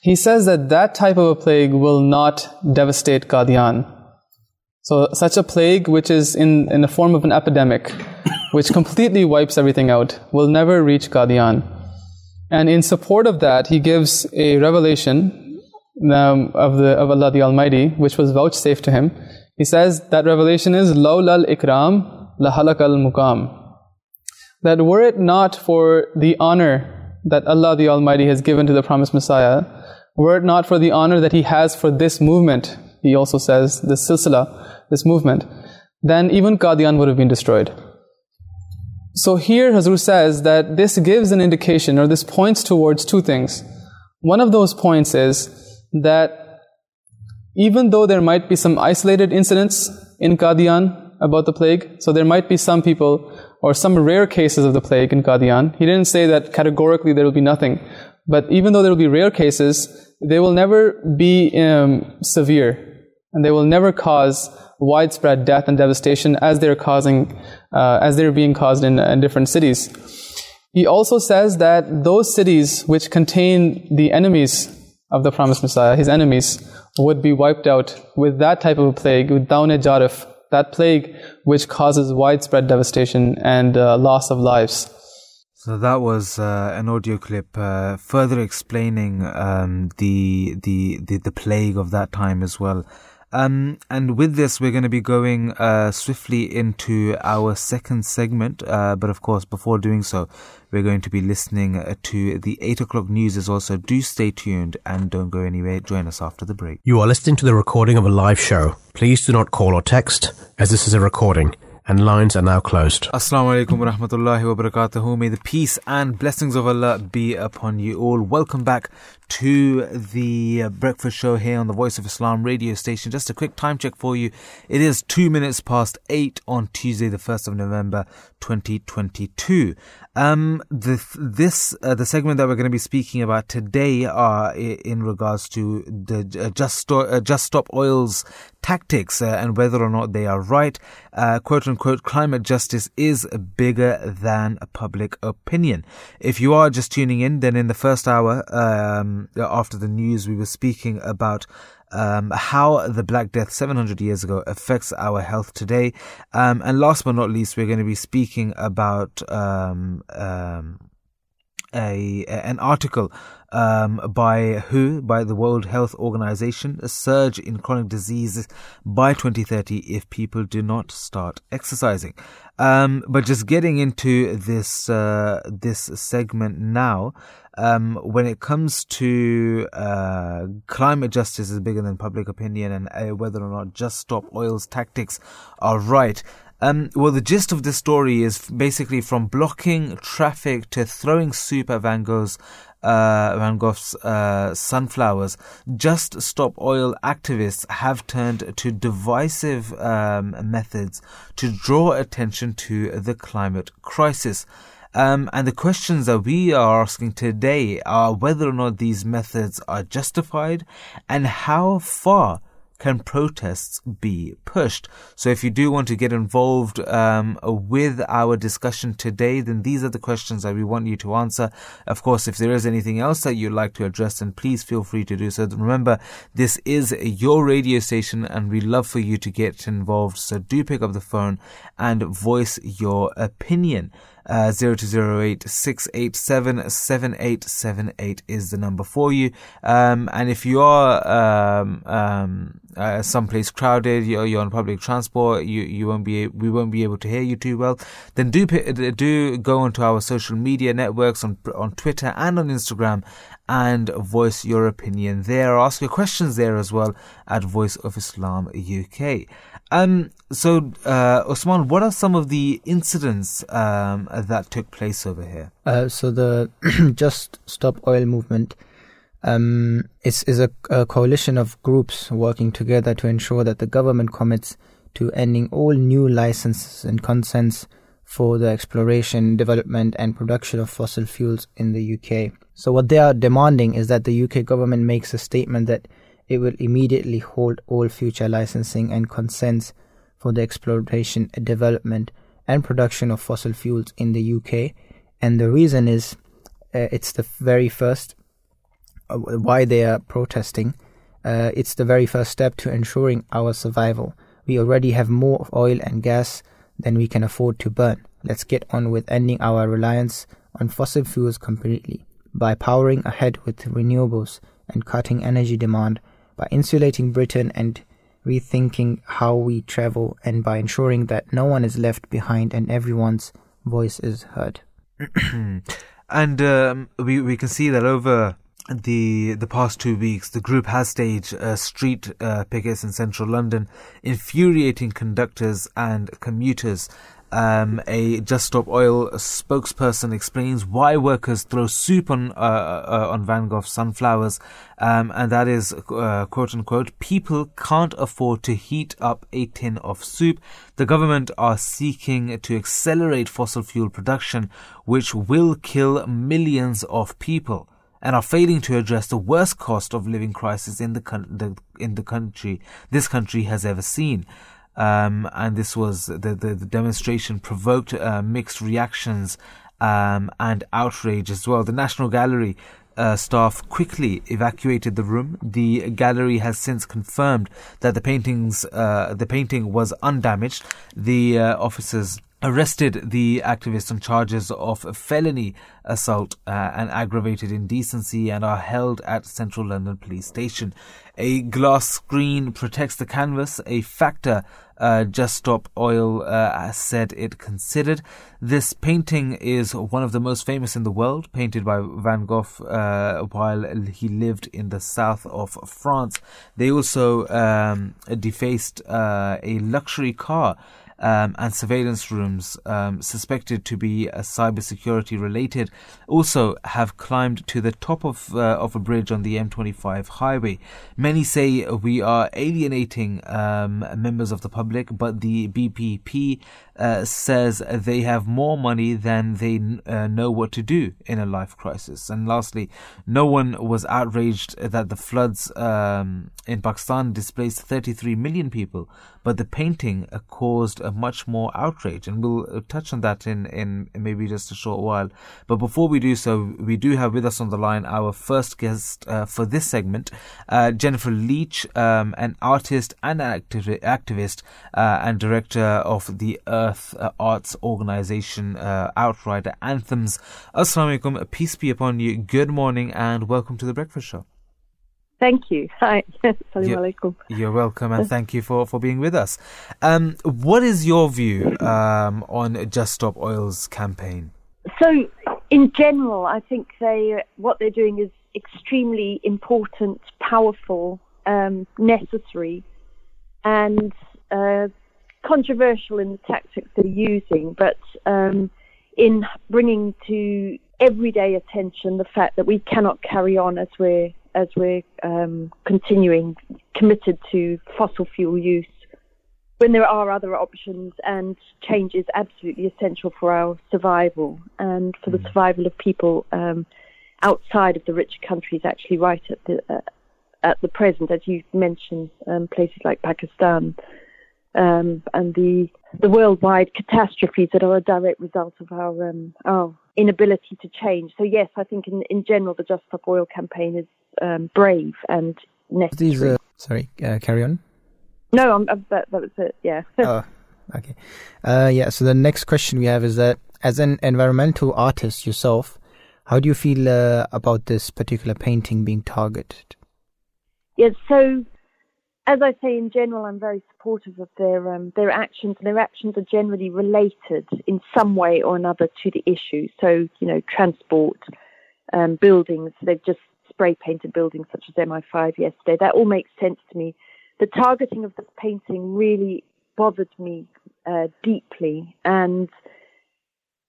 He says that that type of a plague will not devastate Qadian. So such a plague which is in, in the form of an epidemic, which completely wipes everything out, will never reach Qadian. And in support of that, he gives a revelation um, of, the, of Allah the Almighty, which was vouchsafed to him. He says that revelation is لَوْلَا الْإِكْرَامِ لَحَلَكَ الْمُقَامِ That were it not for the honor that Allah the Almighty has given to the promised Messiah, were it not for the honor that He has for this movement, He also says, this silsila, this movement, then even Qadian would have been destroyed. So here Hazur says that this gives an indication, or this points towards two things. One of those points is that even though there might be some isolated incidents in Qadian about the plague, so there might be some people or some rare cases of the plague in Qadian. He didn't say that categorically there will be nothing. But even though there will be rare cases, they will never be um, severe. And they will never cause widespread death and devastation as they're causing, uh, as they're being caused in, in different cities. He also says that those cities which contain the enemies of the promised Messiah, his enemies, would be wiped out with that type of a plague, with Jarif, that plague which causes widespread devastation and uh, loss of lives. So that was uh, an audio clip uh, further explaining um, the, the, the the plague of that time as well. Um, and with this, we're going to be going uh, swiftly into our second segment. Uh, but of course, before doing so, we're going to be listening uh, to the 8 o'clock news as well. So do stay tuned and don't go anywhere. Join us after the break. You are listening to the recording of a live show. Please do not call or text, as this is a recording and lines are now closed. Assalamu alaikum wa rahmatullahi wa barakatuhu. May the peace and blessings of Allah be upon you all. Welcome back to the breakfast show here on the Voice of Islam radio station. Just a quick time check for you. It is two minutes past eight on Tuesday, the 1st of November, 2022. Um, the, this uh, the segment that we're going to be speaking about today are in regards to the uh, just Sto- uh, just stop oil's tactics uh, and whether or not they are right. Uh, quote unquote, climate justice is bigger than public opinion. If you are just tuning in, then in the first hour um, after the news, we were speaking about um, how the Black Death 700 years ago affects our health today. Um, and last but not least, we're going to be speaking about um, um a an article um, by WHO, by the World Health Organization, a surge in chronic diseases by 2030 if people do not start exercising. Um, but just getting into this uh, this segment now, um, when it comes to uh, climate justice is bigger than public opinion and uh, whether or not just stop oil's tactics are right. Um, well, the gist of this story is basically from blocking traffic to throwing soup at Van Gogh's uh, Van Gogh's uh, sunflowers. Just Stop Oil activists have turned to divisive um, methods to draw attention to the climate crisis. Um, and the questions that we are asking today are whether or not these methods are justified and how far can protests be pushed? So if you do want to get involved um, with our discussion today, then these are the questions that we want you to answer. Of course, if there is anything else that you'd like to address, then please feel free to do so. Remember, this is your radio station and we love for you to get involved. So do pick up the phone and voice your opinion. Uh, 0208 687 7878 is the number for you. Um, and if you are um, um, uh, someplace crowded, you're, you're on public transport, you, you won't be we won't be able to hear you too well, then do do go onto our social media networks on on Twitter and on Instagram and voice your opinion there. Ask your questions there as well at Voice of Islam UK. Um, so, uh, Osman, what are some of the incidents um, that took place over here? Uh, so the Just Stop Oil movement um, is is a, a, coalition of groups working together to ensure that the government commits to ending all new licenses and consents for the exploration, development, and production of fossil fuels in the UK. So, what they are demanding is that the UK government makes a statement that it will immediately hold all future licensing and consents for the exploitation, development, and production of fossil fuels in the UK. And the reason is uh, it's the very first uh, why they are protesting. Uh, it's the very first step to ensuring our survival. We already have more oil and gas than we can afford to burn. Let's get on with ending our reliance on fossil fuels completely by powering ahead with renewables and cutting energy demand by insulating Britain and rethinking how we travel, and by ensuring that no one is left behind and everyone's voice is heard. and um, we we can see that over the the past two weeks, the group has staged uh, street uh, pickets in central London, infuriating conductors and commuters um, a Just Stop Oil spokesperson explains why workers throw soup on uh, uh, on Van Gogh's sunflowers, um, and that is uh, quote unquote people can't afford to heat up a tin of soup. The government are seeking to accelerate fossil fuel production, which will kill millions of people. And are failing to address the worst cost of living crisis in the, con- the in the country this country has ever seen. Um, and this was the, the, the demonstration provoked uh, mixed reactions um, and outrage as well. The National Gallery uh, staff quickly evacuated the room. The gallery has since confirmed that the paintings, uh, the painting was undamaged. The uh, officers arrested the activists on charges of felony assault uh, and aggravated indecency and are held at Central London Police Station. A glass screen protects the canvas, a factor uh, Just Stop Oil uh, said it considered. This painting is one of the most famous in the world, painted by Van Gogh uh, while he lived in the south of France. They also um, defaced uh, a luxury car um, and surveillance rooms um, suspected to be uh, cybersecurity related also have climbed to the top of uh, of a bridge on the M25 highway. Many say we are alienating um, members of the public, but the BPP uh, says they have more money than they uh, know what to do in a life crisis. And lastly, no one was outraged that the floods um, in Pakistan displaced 33 million people, but the painting uh, caused a much more outrage. And we'll uh, touch on that in, in maybe just a short while. But before we do so, we do have with us on the line our first guest uh, for this segment, uh, Jennifer Leach, um, an artist and an activ- activist and director of the Earth Earth uh, Arts Organization uh, Outrider Anthems. Assalamu alaikum, peace be upon you. Good morning and welcome to the Breakfast Show. Thank you. Hi. Assalamu alaikum. You're welcome and thank you for, for being with us. Um, what is your view um, on Just Stop Oil's campaign? So, in general, I think they what they're doing is extremely important, powerful, um, necessary, and uh, controversial in the tactics they're using, but um, in bringing to everyday attention the fact that we cannot carry on as we're as we're um, continuing committed to fossil fuel use when there are other options and change is absolutely essential for our survival and for the mm. survival of people um, outside of the rich countries actually right at the uh, at the present as you mentioned um, places like Pakistan um, and the the worldwide catastrophes that are a direct result of our um, our inability to change. So yes, I think in in general the Just Stop Oil campaign is um, brave and necessary. These, uh, sorry, uh, carry on. No, I'm, I'm, that, that was it. Yeah. oh, okay. Uh, yeah. So the next question we have is that as an environmental artist yourself, how do you feel uh, about this particular painting being targeted? Yes. So as I say, in general, I'm very supportive of their um, their actions. Their actions are generally related in some way or another to the issue. So, you know, transport, um, buildings. They've just spray painted buildings such as MI5 yesterday. That all makes sense to me. The targeting of the painting really bothered me uh, deeply, and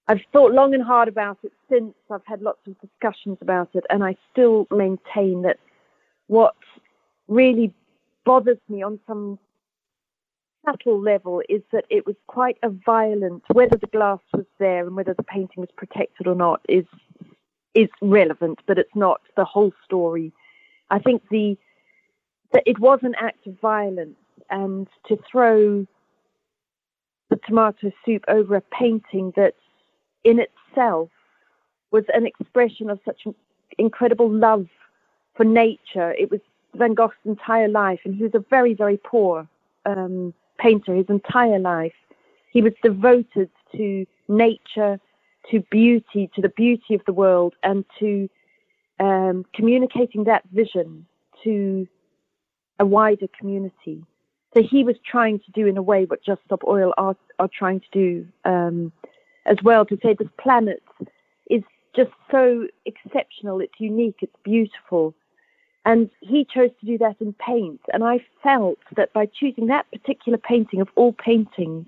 I've thought long and hard about it since. I've had lots of discussions about it, and I still maintain that what really bothers me on some subtle level is that it was quite a violent whether the glass was there and whether the painting was protected or not is is relevant but it's not the whole story. I think the that it was an act of violence and to throw the tomato soup over a painting that in itself was an expression of such incredible love for nature. It was Van Gogh's entire life, and he was a very, very poor um, painter his entire life. He was devoted to nature, to beauty, to the beauty of the world, and to um, communicating that vision to a wider community. So he was trying to do, in a way, what Just Stop Oil are, are trying to do um, as well, to say this planet is just so exceptional, it's unique, it's beautiful, and he chose to do that in paint. And I felt that by choosing that particular painting of all paintings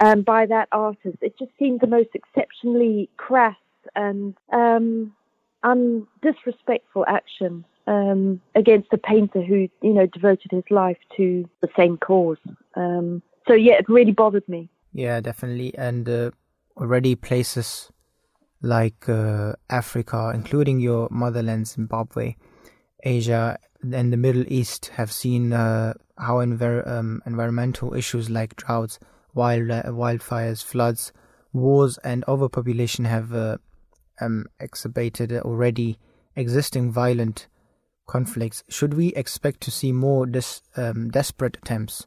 um, by that artist, it just seemed the most exceptionally crass and um, undisrespectful action um, against a painter who, you know, devoted his life to the same cause. Um, so yeah, it really bothered me. Yeah, definitely. And uh, already places like uh, Africa, including your motherland, Zimbabwe, Asia and the Middle East have seen uh, how envir- um, environmental issues like droughts, wild uh, wildfires, floods, wars, and overpopulation have uh, um, exacerbated already existing violent conflicts. Should we expect to see more des- um, desperate attempts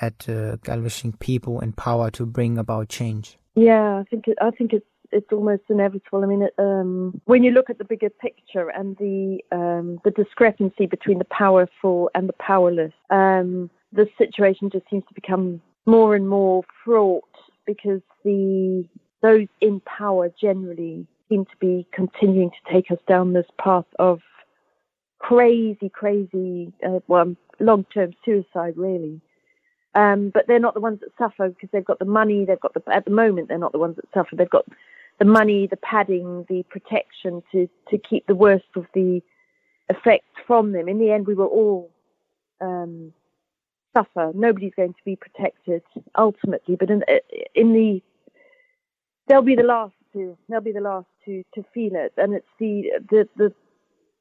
at uh, galvanizing people in power to bring about change? Yeah, I think it, I think it's it's almost inevitable. I mean, um, when you look at the bigger picture and the um, the discrepancy between the powerful and the powerless, um, the situation just seems to become more and more fraught because the those in power generally seem to be continuing to take us down this path of crazy, crazy, uh, well, long-term suicide, really. Um, but they're not the ones that suffer because they've got the money. They've got the at the moment they're not the ones that suffer. They've got the money, the padding, the protection to to keep the worst of the effects from them. In the end, we will all um, suffer. Nobody's going to be protected ultimately, but in, in the they'll be the last to they'll be the last to to feel it, and it's the the the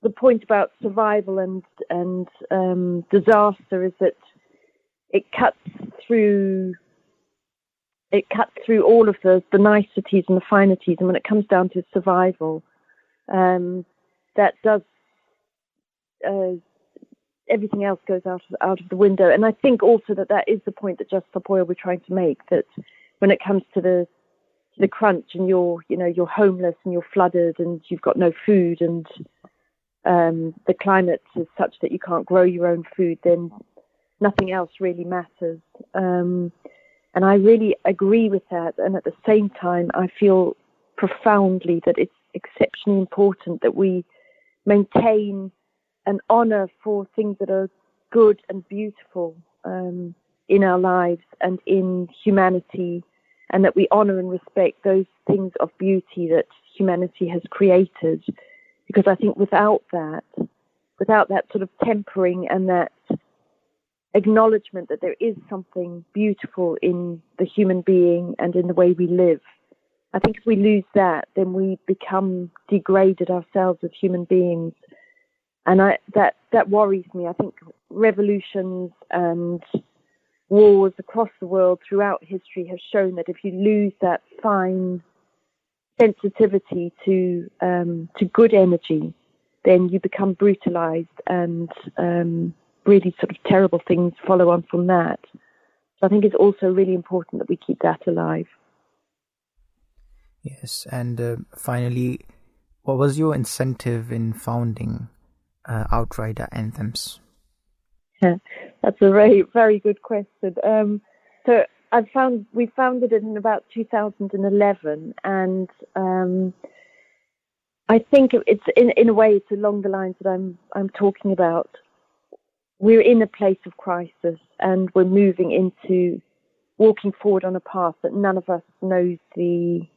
the point about survival and and um, disaster is that it cuts through it cuts through all of the, the niceties and the finities, and when it comes down to survival, um, that does uh, everything else goes out of out of the window. And I think also that that is the point that Just Stop we're trying to make that when it comes to the the crunch and you're you know you're homeless and you're flooded and you've got no food and um, the climate is such that you can't grow your own food, then nothing else really matters. Um, and I really agree with that. And at the same time, I feel profoundly that it's exceptionally important that we maintain an honor for things that are good and beautiful um, in our lives and in humanity, and that we honor and respect those things of beauty that humanity has created. Because I think without that, without that sort of tempering and that acknowledgement that there is something beautiful in the human being and in the way we live. I think if we lose that, then we become degraded ourselves as human beings, and I, that that worries me. I think revolutions and wars across the world throughout history have shown that if you lose that fine sensitivity to um, to good energy, then you become brutalized and um, really sort of terrible things follow on from that. So I think it's also really important that we keep that alive. Yes, and uh, finally, what was your incentive in founding uh, Outrider Anthems? Yeah, that's a very, very good question. Um, so I found we founded it in about 2011, and um, I think it's in in a way it's along the lines that I'm I'm talking about we're in a place of crisis and we're moving into walking forward on a path that none of us knows the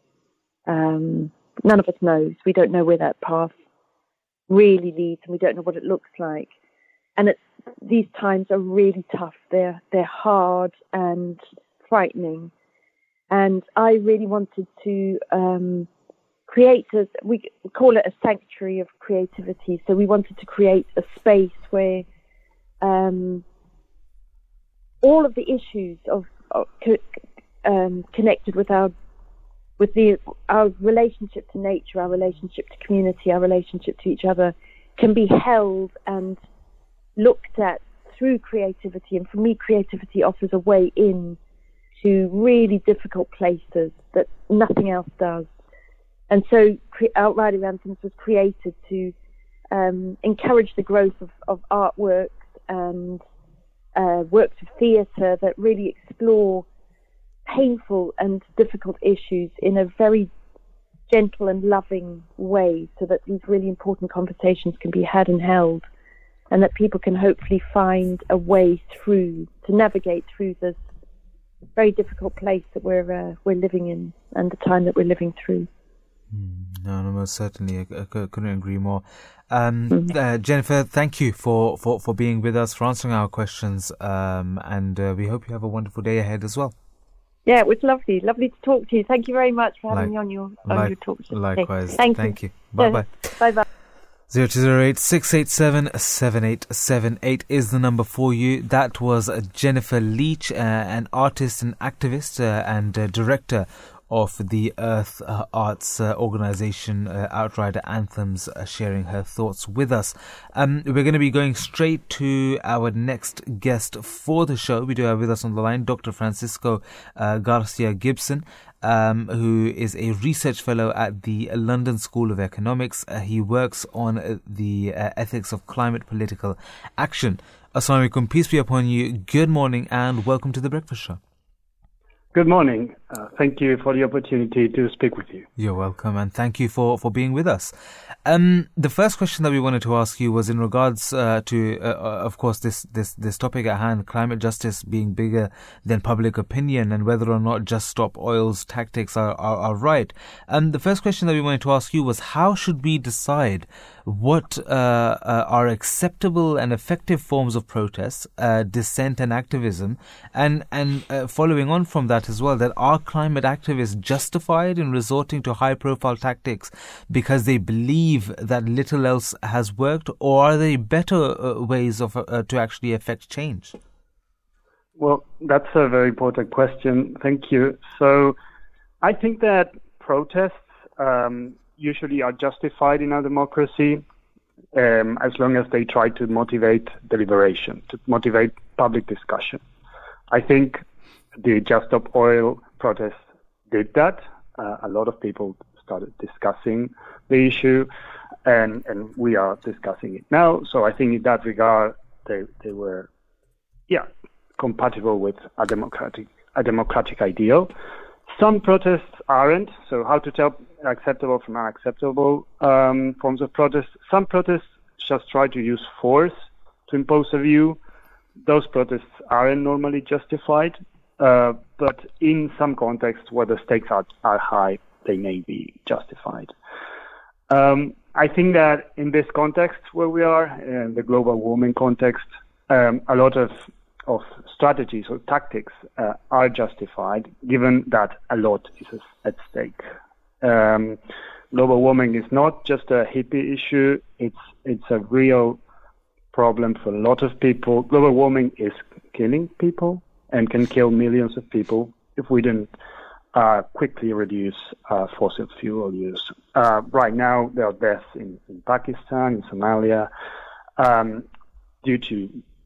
um, none of us knows. We don't know where that path really leads, and we don't know what it looks like. And these times are really tough. They're they're hard and frightening. And I really wanted to um, create a we call it a sanctuary of creativity. So we wanted to create a space where um, all of the issues of, of um, connected with our with the our relationship to nature, our relationship to community, our relationship to each other can be held and looked at through creativity. And for me, creativity offers a way in to really difficult places that nothing else does. And so, Outrider Anthems was created to um, encourage the growth of, of artwork and uh, works of theatre that really explore painful and difficult issues in a very gentle and loving way so that these really important conversations can be had and held and that people can hopefully find a way through to navigate through this very difficult place that we're uh, we're living in and the time that we're living through. Mm, no, no, most certainly. I, I couldn't agree more. Um, mm-hmm. uh, Jennifer, thank you for, for, for being with us, for answering our questions, um, and uh, we hope you have a wonderful day ahead as well. Yeah, it was lovely. Lovely to talk to you. Thank you very much for having like, me on your, on like, your talk. Today. Likewise. Thank, thank you. you. Bye bye. Bye bye. 0208 687 7878 is the number for you. That was Jennifer Leach, uh, an artist and activist uh, and uh, director of the Earth uh, Arts uh, organization, uh, Outrider Anthems, uh, sharing her thoughts with us. Um, we're going to be going straight to our next guest for the show. We do have with us on the line Dr. Francisco uh, Garcia Gibson. Um, who is a research fellow at the London School of Economics. Uh, he works on the ethics of climate political action. Assalamu alaikum, peace be upon you. Good morning and welcome to the Breakfast Show. Good morning. Uh, thank you for the opportunity to speak with you. You're welcome, and thank you for, for being with us. Um, the first question that we wanted to ask you was in regards uh, to, uh, uh, of course, this, this, this topic at hand, climate justice being bigger than public opinion and whether or not just stop oil's tactics are, are, are right. And the first question that we wanted to ask you was how should we decide what uh, uh, are acceptable and effective forms of protest, dissent and activism, and, and following on from that as well, that are climate activists justified in resorting to high profile tactics because they believe that little else has worked, or are there better uh, ways of uh, to actually affect change? Well, that's a very important question. Thank you. So, I think that protests um, usually are justified in a democracy um, as long as they try to motivate deliberation, to motivate public discussion. I think the Just Stop Oil protests did that. Uh, a lot of people started discussing the issue, and and we are discussing it now. So I think in that regard, they they were, yeah, compatible with a democratic a democratic ideal. Some protests aren't. So how to tell acceptable from unacceptable um, forms of protest? Some protests just try to use force to impose a view. Those protests aren't normally justified, uh, but in some contexts where the stakes are, are high, they may be justified. Um, I think that in this context where we are, in the global warming context, um, a lot of of strategies or tactics uh, are justified, given that a lot is at stake. Um, global warming is not just a hippie issue; it's it's a real problem for a lot of people. Global warming is killing people and can kill millions of people if we don't uh, quickly reduce uh, fossil fuel use. Uh, right now, there are deaths in, in Pakistan, in Somalia, um, due to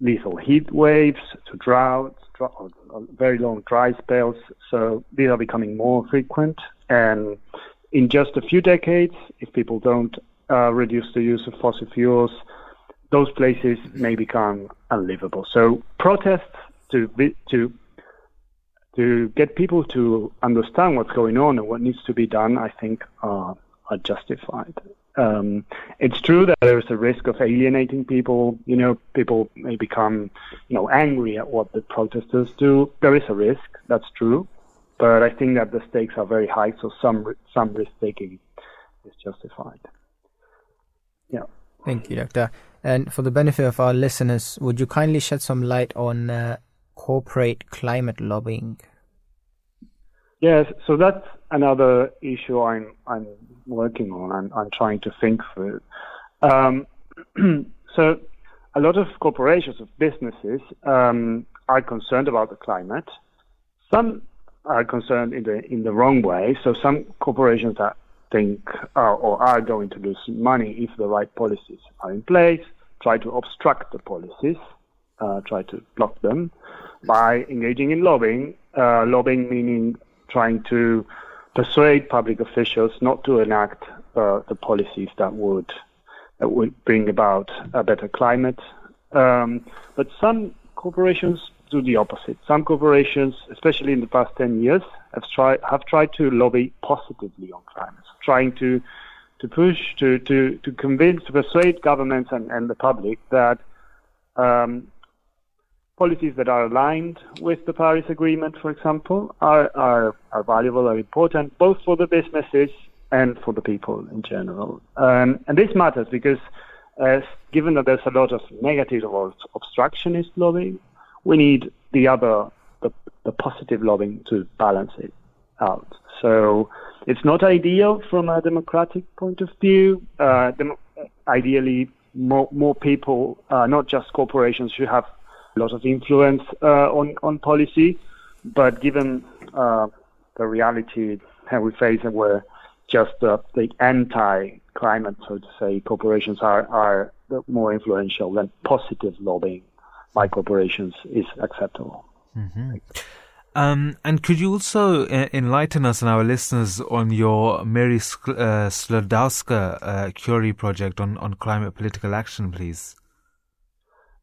lethal heat waves, to droughts, drought, very long dry spells. So these are becoming more frequent. And in just a few decades, if people don't uh, reduce the use of fossil fuels, those places may become unlivable. So protests to to to get people to understand what's going on and what needs to be done, I think are, are justified. Um, it's true that there's a risk of alienating people. You know, people may become, you know, angry at what the protesters do. There is a risk. That's true, but I think that the stakes are very high, so some some risk taking is justified. Yeah. Thank you, Doctor. And for the benefit of our listeners, would you kindly shed some light on uh, corporate climate lobbying? Yes, so that's another issue I'm I'm working on. I'm I'm trying to think through. Um, so a lot of corporations of businesses um, are concerned about the climate. Some are concerned in the in the wrong way. So some corporations that think uh, or are going to lose money if the right policies are in place, try to obstruct the policies, uh, try to block them by engaging in lobbying. Uh, lobbying meaning trying to persuade public officials not to enact uh, the policies that would that would bring about a better climate. Um, but some corporations do the opposite. Some corporations, especially in the past 10 years, have tried have tried to lobby positively on climate, trying to to push to to to convince to persuade governments and, and the public that um, policies that are aligned with the Paris Agreement, for example, are, are, are valuable, are important, both for the businesses and for the people in general. Um, and this matters because, uh, given that there's a lot of negative or obstructionist lobbying, we need the other, the, the positive lobbying to balance it out. So it's not ideal from a democratic point of view. Uh, dem- ideally, more, more people, uh, not just corporations, should have a lot of influence uh, on on policy, but given uh, the reality that we face, and where just uh, the anti-climate, so to say, corporations are are more influential than positive lobbying by corporations is acceptable. Mm-hmm. Um, and could you also enlighten us and our listeners on your Mary uh, Sklodowska uh, Curie project on, on climate political action, please?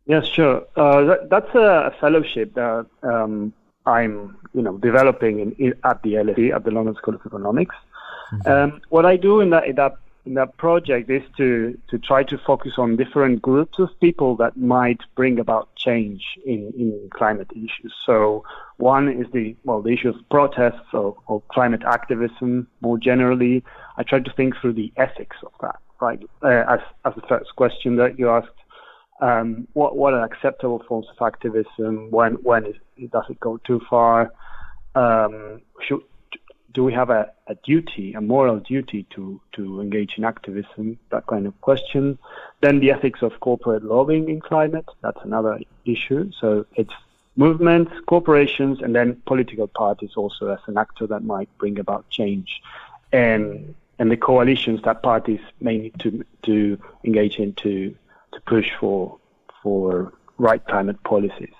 Yes, sure. Uh, that, that's a, fellowship that um, I'm, you know, developing in, in, at the LSE, at the London School of Economics. Mm-hmm. Um, what I do in that, in that in that project is to to try to focus on different groups of people that might bring about change in, in climate issues. So one is the well the issue of protests or, or climate activism more generally. I try to think through the ethics of that, right? Uh, as as the first question that you asked, um, what what are acceptable forms of activism? When when is, does it go too far? Um, should do we have a, a duty, a moral duty to, to engage in activism, that kind of question. Then the ethics of corporate lobbying in climate, that's another issue. So it's movements, corporations, and then political parties also as an actor that might bring about change. And and the coalitions that parties may need to to engage in to to push for for right climate policies.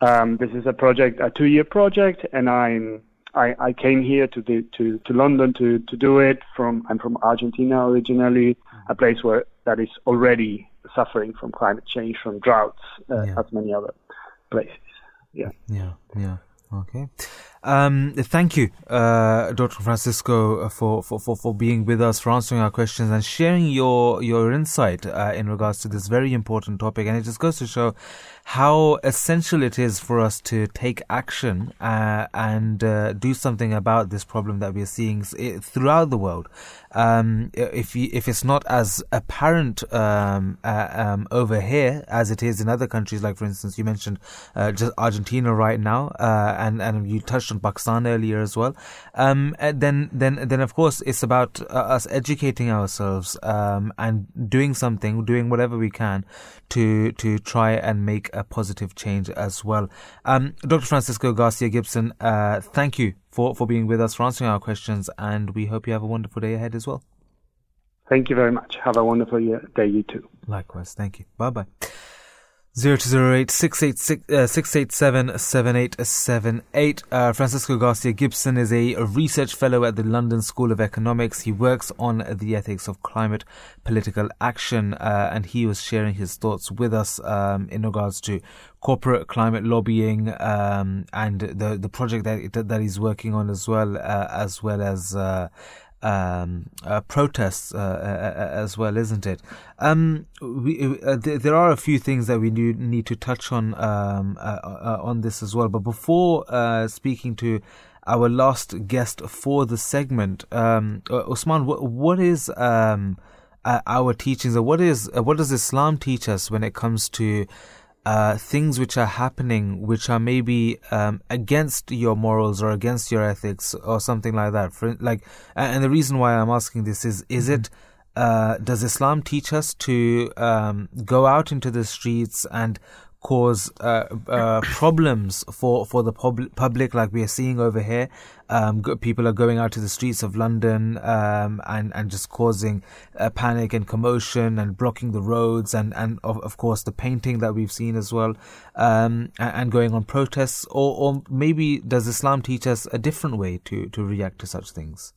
Um, this is a project, a two-year project, and I'm I, I came here to the to, to London to, to do it. From I'm from Argentina originally, a place where that is already suffering from climate change, from droughts, uh, yeah. as many other places. Yeah. Yeah. Yeah. Okay. Um, thank you, uh, Dr. Francisco, for, for, for, for being with us, for answering our questions and sharing your, your insight uh, in regards to this very important topic. And it just goes to show how essential it is for us to take action uh, and uh, do something about this problem that we're seeing throughout the world. Um, if you, if it's not as apparent um, uh, um, over here as it is in other countries, like for instance, you mentioned uh, just Argentina right now, uh, and and you touched on Pakistan earlier as well. Um, then then then of course it's about uh, us educating ourselves um, and doing something, doing whatever we can to to try and make a positive change as well. Um, Dr. Francisco Garcia Gibson, uh, thank you for, for being with us, for answering our questions, and we hope you have a wonderful day ahead as well. Thank you very much. Have a wonderful day, you too. Likewise. Thank you. Bye bye. 0208 687 7878. Uh, Francisco Garcia Gibson is a, a, research fellow at the London School of Economics. He works on the ethics of climate political action, uh, and he was sharing his thoughts with us um, in regards to corporate climate lobbying um, and the the project that that he's working on as well, uh, as well as uh, um, uh, protests uh, uh, uh, as well, isn't it? Um, we, uh, th- there are a few things that we need to touch on um, uh, on this as well. But before speaking to our last guest for the segment, um, what, what is um, our teachings, or what is what does Islam teach us when it comes to uh, things which are happening which are maybe um, against your morals or against your ethics or something like that. For, like, and the reason why I'm asking this is: is mm-hmm. it uh, does Islam teach us to um, go out into the streets and cause uh, uh, problems for for the pub- public, like we are seeing over here. Um, people are going out to the streets of London um, and and just causing uh, panic and commotion and blocking the roads and and of, of course the painting that we've seen as well, um, and, and, going on protests. Or or maybe does Islam teach us a different way to to react to such things?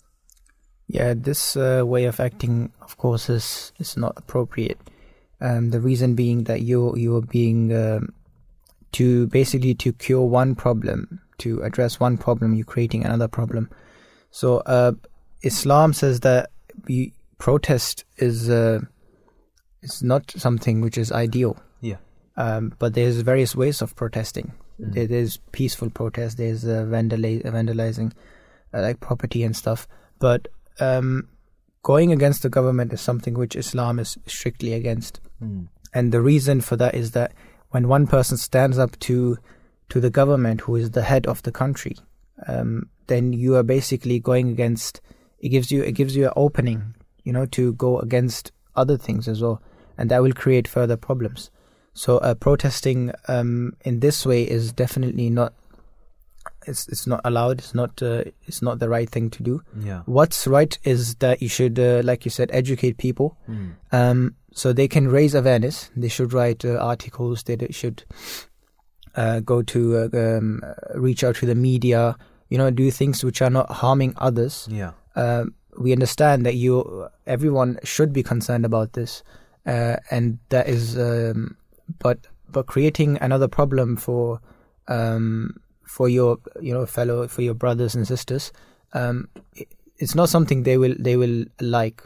Yeah, this uh, way of acting, of course, is is not appropriate um, the reason being that you you're being um, to basically to cure one problem, to address one problem, you're creating another problem. So uh, Islam says that we, protest is uh, is not something which is ideal. Yeah. Um, but there's various ways of protesting. Mm. There is peaceful protest. There's uh, vandali- vandalizing, uh, like property and stuff. But um, going against the government is something which Islam is strictly against. Mm. And the reason for that is that when one person stands up to to the government, who is the head of the country, um, then you are basically going against. It gives you it gives you an opening, you know, to go against other things as well, and that will create further problems. So uh, protesting um, in this way is definitely not it's it's not allowed. It's not uh, it's not the right thing to do. Yeah. What's right is that you should, uh, like you said, educate people, mm. um, so they can raise awareness. They should write uh, articles. They should uh, go to uh, um, reach out to the media. You know, do things which are not harming others. Yeah. Um, we understand that you, everyone should be concerned about this, uh, and that is, um, but but creating another problem for um, for your you know fellow for your brothers and sisters, um, it's not something they will they will like.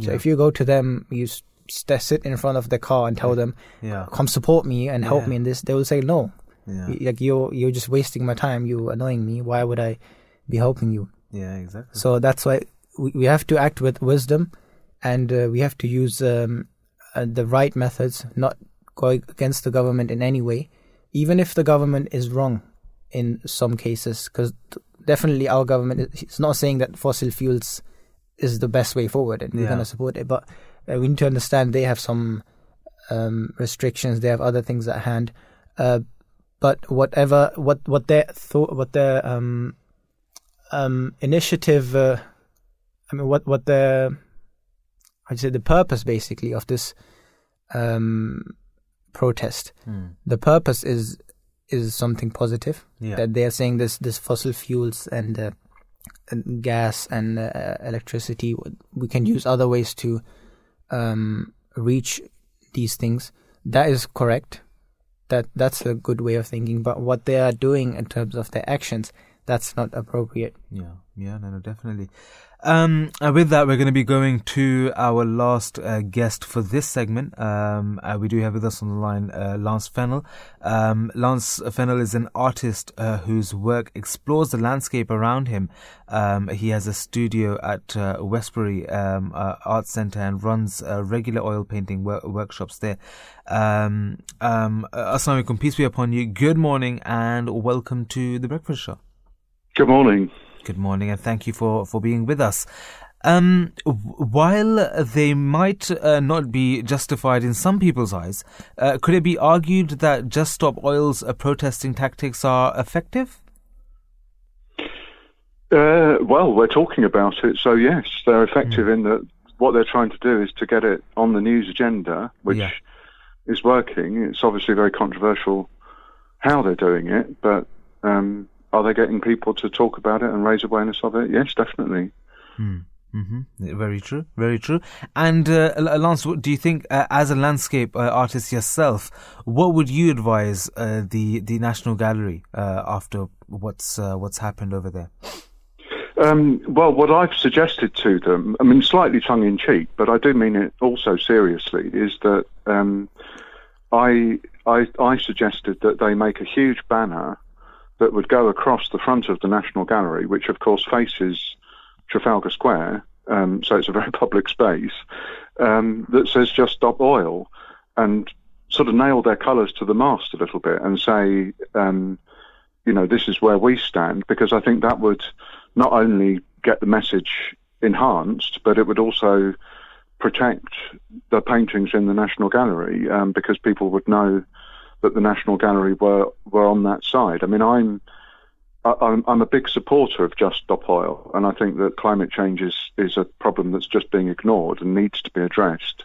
So if you go to them, you st- sit in front of the car and tell them, Yeah. "Come support me and help Yeah. me in this," they will say no. Yeah. Like you're you're just wasting my time. You're annoying me. Why would I be helping you? Yeah, exactly. So that's why we, we have to act with wisdom, and uh, we have to use um, uh, the right methods, not go against the government in any way, even if the government is wrong in some cases. Because definitely our government is not saying that fossil fuels is the best way forward, and we're going to support it. But uh, we need to understand they have some um, restrictions. They have other things at hand. Uh, but whatever what what their thought what their um um initiative uh, I mean what what the I'd say the purpose basically of this um protest Hmm. the purpose is is something positive Yeah. that they are saying this this fossil fuels and, uh, and gas and uh, electricity we can use other ways to um reach these things that is correct that that's a good way of thinking but what they are doing in terms of their actions that's not appropriate Yeah, yeah, no, no, definitely. Um, uh, with that, we're going to be going to our last uh, guest for this segment. Um, uh, we do have with us on the line uh, Lance Fennell. Um, Lance Fennell is an artist uh, whose work explores the landscape around him. Um, he has a studio at uh, Westbury um, Art Centre and runs regular oil painting wor- workshops there. Um, um, Assalamu alaikum, peace be upon you. Good morning and welcome to the Breakfast Show. Good morning. Good morning, and thank you for, for being with us. Um, while they might uh, not be justified in some people's eyes, uh, could it be argued that Just Stop Oil's uh, protesting tactics are effective? Uh, well, we're talking about it, so yes, they're effective in that what they're trying to do is to get it on the news agenda, which Yeah. is working. It's obviously very controversial how they're doing it, but um, are they getting people to talk about it and raise awareness of it? Yes, definitely. Mm-hmm. Very true, very true. And uh, Lance, do you think, uh, as a landscape uh, artist yourself, what would you advise uh, the the National Gallery uh, after what's uh, what's happened over there? Um, well, what I've suggested to them, I mean, slightly tongue in cheek, but I do mean it also seriously, is that um, I, I, I suggested that they make a huge banner that would go across the front of the National Gallery, which of course faces Trafalgar Square, um, so it's a very public space, um, that says just stop oil and sort of nail their colours to the mast a little bit and say, um, you know, this is where we stand, because I think that would not only get the message enhanced, but it would also protect the paintings in the National Gallery um, because people would know that the National Gallery were, were on that side. I mean, I'm I'm, I'm a big supporter of Just Stop Oil, and I think that climate change is, is a problem that's just being ignored and needs to be addressed.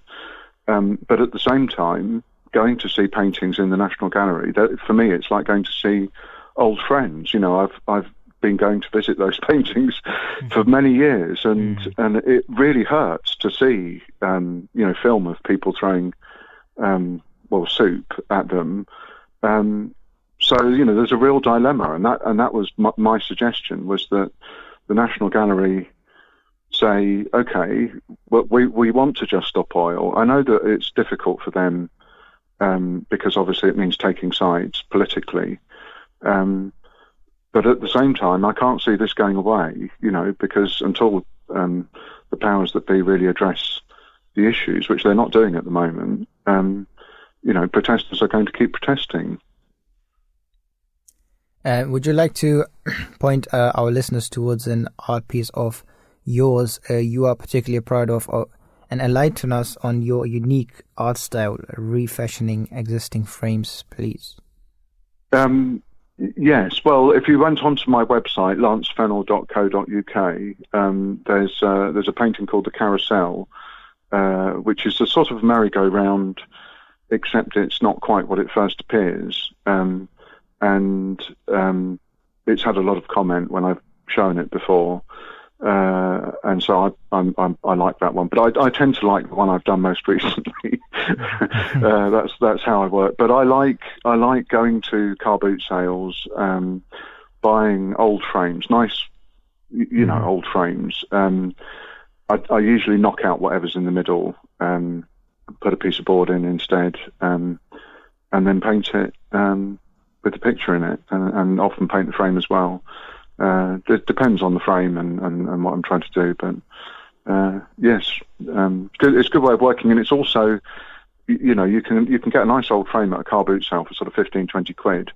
Um, but at the same time, going to see paintings in the National Gallery, that, for me, it's like going to see old friends. You know, I've I've been going to visit those paintings for many years, and and it really hurts to see um, you know film of people throwing um, well soup at them. Um, so you know, there's a real dilemma, and that and that was my, my suggestion was that the National Gallery say, okay, well, we we want to just stop oil. I know that it's difficult for them um, because obviously it means taking sides politically. Um, but at the same time, I can't see this going away, you know, because until um, the powers that be really address the issues, which they're not doing at the moment, um, you know, protesters are going to keep protesting. Uh, would you like to point uh, our listeners towards an art piece of yours uh, you are particularly proud of, or, and enlighten us on your unique art style, refashioning existing frames, please? Um, yes, well, if you went onto my website, lancefennell.co.uk, um, there's uh, there's a painting called the Carousel, uh, which is a sort of merry-go-round, except it's not quite what it first appears. Um, and um, it's had a lot of comment when I've shown it before. Uh, and so I, I'm, I'm, i like that one, but I, I, tend to like the one I've done most recently. uh, that's that's how I work. But I like I like going to car boot sales, um, buying old frames, nice, you know, mm. old frames. Um, I, I, usually knock out whatever's in the middle, um, put a piece of board in instead, um, and then paint it um, with the picture in it, and, and often paint the frame as well. Uh, it depends on the frame and, and, and, what I'm trying to do, but uh, yes, um, it's a good way of working, and it's also, you know, you can you can get a nice old frame at a car boot sale for sort of 15, 20 quid.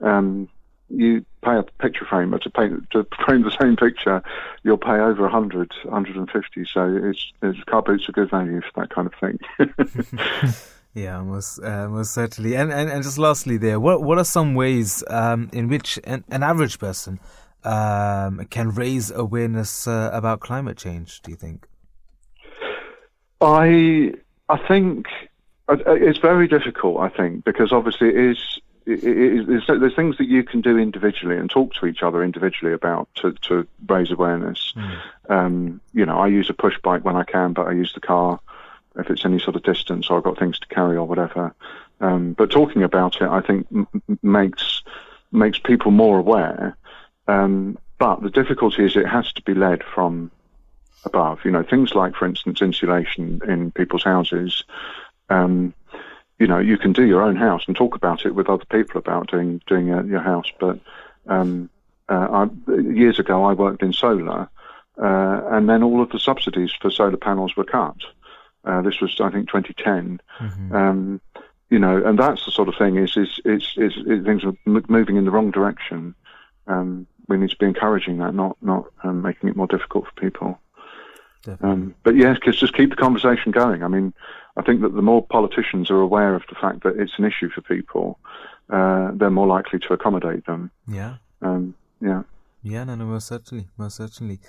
Um, you pay a picture framer to paint to frame the same picture, you'll pay over 100, 150. So it's, it's car boots are good value for that kind of thing. Yeah, most uh, most certainly. And, and and just lastly, there, what what are some ways um, in which an, an average person um, can raise awareness uh, about climate change? Do you think? I I think uh, it's very difficult. I think because obviously it is. It, it, it, there's things that you can do individually and talk to each other individually about to, to raise awareness. Mm. Um, you know, I use a push bike when I can, but I use the car if it's any sort of distance or I've got things to carry or whatever. Um, but talking about it, I think m- makes makes people more aware um, but the difficulty is it has to be led from above. You know, things like, for instance, insulation in people's houses. Um, you know, you can do your own house and talk about it with other people about doing doing uh, your house. But um, uh, I, years ago, I worked in solar, uh, and then all of the subsidies for solar panels were cut. Uh, this was, I think, 2010. Mm-hmm. Um, you know, and that's the sort of thing is is is, is, is things are moving in the wrong direction. Um, we need to be encouraging that, not not um, making it more difficult for people. Um, but yes, just keep the conversation going. I mean, I think that the more politicians are aware of the fact that it's an issue for people, uh, they're more likely to accommodate them. Yeah. Um, yeah. Yeah, no, no, most certainly, most certainly.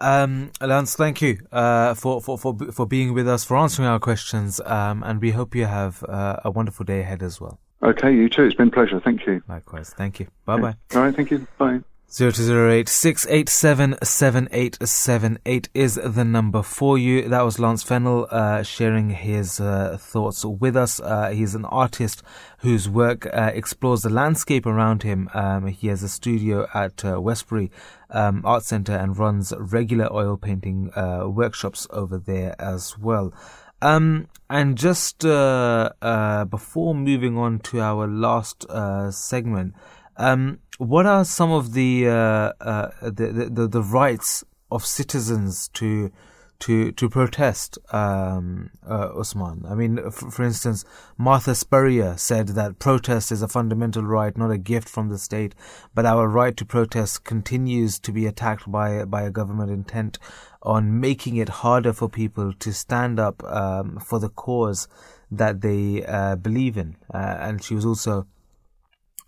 Um, Lance, thank you uh, for, for, for, for being with us, for answering our questions, um, and we hope you have uh, a wonderful day ahead as well. Okay, you too. It's been a pleasure. Thank you. Likewise. Thank you. Bye bye. All right, thank you. Bye. Zero two zero eight six eight seven seven eight seven eight is the number for you. That was Lance Fennell uh, sharing his uh, thoughts with us. Uh, he's an artist whose work uh, explores the landscape around him. Um, he has a studio at uh, Westbury um, Art Centre and runs regular oil painting uh, workshops over there as well. Um, and just before moving on to our last segment. Um, what are some of the, uh, uh, the, the, the rights of citizens to to to protest, um, uh, Usman? I mean, f- for instance, Martha Spurrier said that protest is a fundamental right, not a gift from the state. But our right to protest continues to be attacked by by a government intent on making it harder for people to stand up um, for the cause that they uh, believe in. Uh, and she was also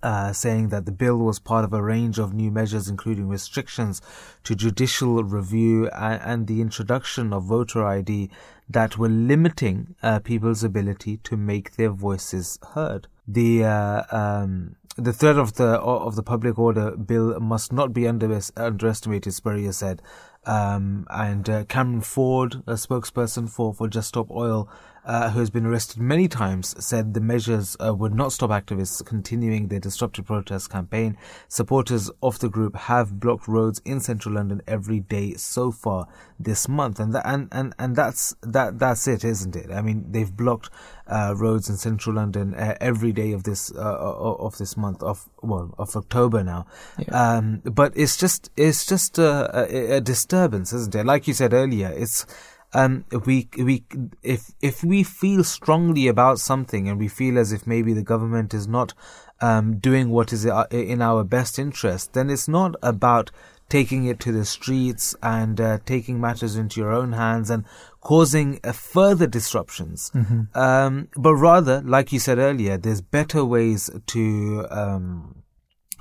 uh, saying that the bill was part of a range of new measures, including restrictions to judicial review and, and the introduction of voter ID that were limiting uh, people's ability to make their voices heard. The uh, um, the threat of the of the public order bill must not be under, underestimated. Spurrier said, um, and uh, Cameron Ford, a spokesperson for for Just Stop Oil, uh, who has been arrested many times, said the measures uh, would not stop activists continuing their disruptive protest campaign. Supporters of the group have blocked roads in central London every day so far this month, and that, and, and, and that's that that's it, isn't it? I mean, they've blocked uh, roads in central London uh, every day of this uh, of this month of well of October now. Yeah. Um, but it's just it's just a, a, a disturbance, isn't it? Like you said earlier, it's um, we we if if we feel strongly about something and we feel as if maybe the government is not um, doing what is in our best interest, then it's not about taking it to the streets and uh, taking matters into your own hands and causing uh, further disruptions. Mm-hmm. Um, but rather, like you said earlier, there's better ways to um,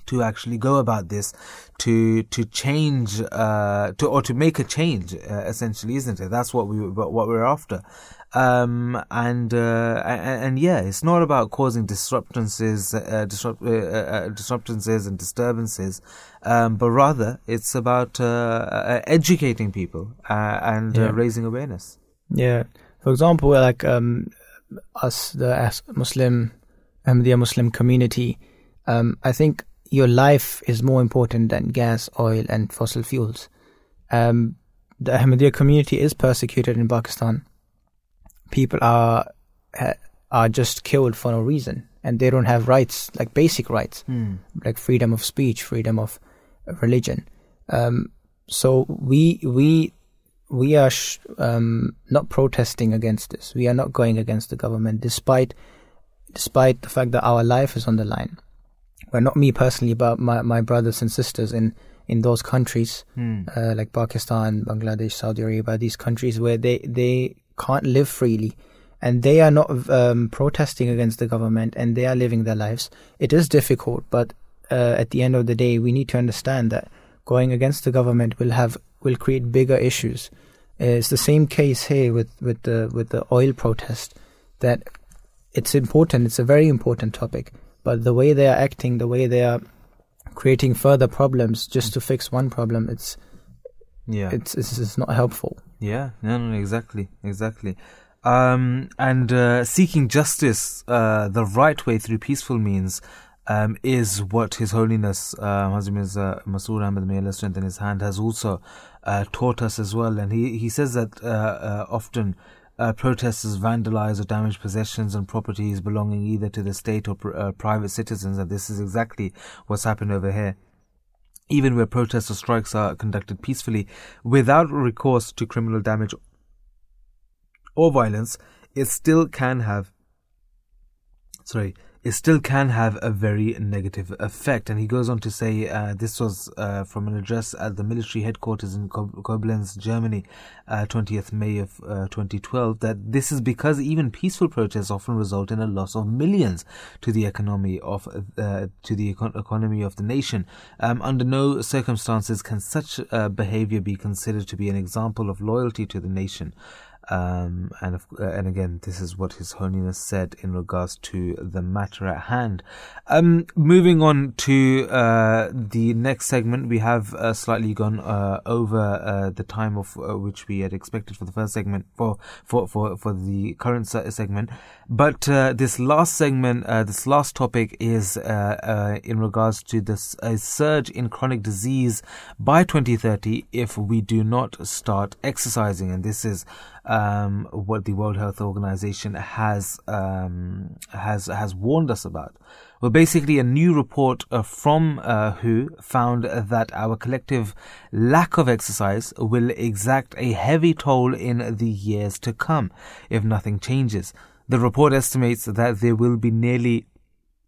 to actually go about this to to change uh, to or to make a change uh, essentially isn't it that's what we what we're after Um, and, uh, and, and yeah, it's not about causing disruptances, uh, disrupt, uh, uh, disruptances and disturbances, um, but rather it's about uh, educating people and Yeah. raising awareness. Yeah. For example, like um, us, the Muslim, Ahmadiyya Muslim community, um, I think your life is more important than gas, oil, and fossil fuels. Um, the Ahmadiyya community is persecuted in Pakistan. People are are just killed for no reason, and they don't have rights, like basic rights, Hmm. like freedom of speech, freedom of religion. Um, so we we we are sh- um, not protesting against this. We are not going against the government, despite despite the fact that our life is on the line. Well, not me personally, but my, my brothers and sisters in in those countries, Hmm. uh, like Pakistan, Bangladesh, Saudi Arabia, these countries where they they can't live freely, and they are not um, protesting against the government, and they are living their lives. It is difficult, but uh, at the end of the day, we need to understand that going against the government will have will create bigger issues. Uh, it's the same case here with with the with the oil protest. That it's important. It's a very important topic, but the way they are acting, the way they are creating further problems just to fix one problem, it's Yeah. it's it's, it's not helpful. Yeah, no, no, exactly, exactly. Um, and uh, seeking justice uh, the right way through peaceful means um, is what His Holiness uh, Hazrat Mirza Masroor Ahmad, may Allah strengthen his hand, has also uh, taught us as well. And he, he says that uh, uh, often uh, protesters vandalize or damage possessions and properties belonging either to the state or pr- uh, private citizens, and this is exactly what's happened over here. Even where protests or strikes are conducted peacefully without recourse to criminal damage or violence, it still can have sorry, it still can have a very negative effect. And he goes on to say uh, this was uh, from an address at the military headquarters in Koblenz, Germany, uh, 20th May of uh, 2012, that this is because even peaceful protests often result in a loss of millions to the economy of uh, to the econ- economy of the nation. Um, under no circumstances can such uh, behavior be considered to be an example of loyalty to the nation. Um, and uh, and again, this is what His Holiness said in regards to the matter at hand. Um, moving on to uh, the next segment, we have uh, slightly gone uh, over uh, the time of which we had expected for the first segment for for for, for the current segment. But this last segment, this last topic is in regards to this a surge in chronic disease by 2030 if we do not start exercising, and this is um, what the World Health Organization has um, has has warned us about. Well, basically, a new report uh, from uh, WHO found that our collective lack of exercise will exact a heavy toll in the years to come if nothing changes. The report estimates that there will be nearly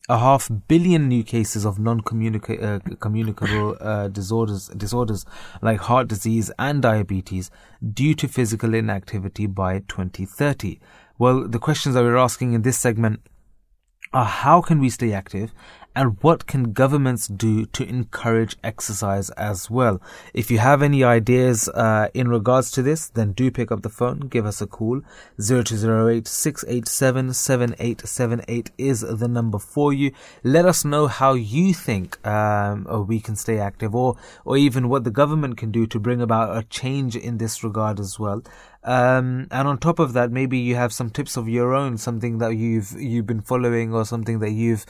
a half billion new cases of non-communicable uh, disorders disorders like heart disease and diabetes due to physical inactivity by 2030. Well, the questions that we're asking in this segment are how can we stay active and what can governments do to encourage exercise as well? If you have any ideas uh, in regards to this, then do pick up the phone, give us a call. 0208 687 7878 is the number for you. Let us know how you think um, uh, we can stay active or, or even what the government can do to bring about a change in this regard as well. Um, and on top of that, maybe you have some tips of your own, something that you've you've been following or something that you've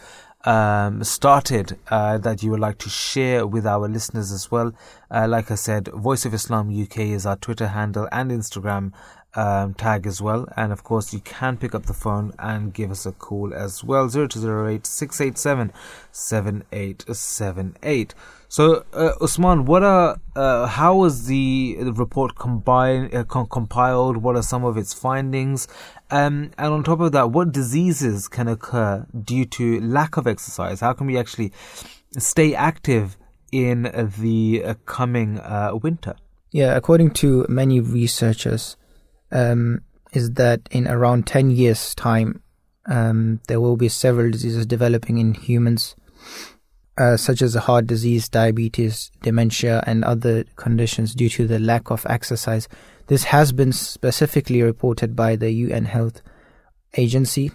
um, started uh, that you would like to share with our listeners as well. Uh, like I said, Voice of Islam UK is our Twitter handle and Instagram um, tag as well. And of course, you can pick up the phone and give us a call as well. 0208 687 7878. So, uh, Usman, what are uh, how was the, report combined, uh, compiled? What are some of its findings? Um, and on top of that, what diseases can occur due to lack of exercise? How can we actually stay active in the coming uh, winter? Yeah, according to many researchers, um, is that in around 10 years' time, um, there will be several diseases developing in humans, uh, such as heart disease, diabetes, dementia, and other conditions due to the lack of exercise. This has been specifically reported by the UN Health Agency.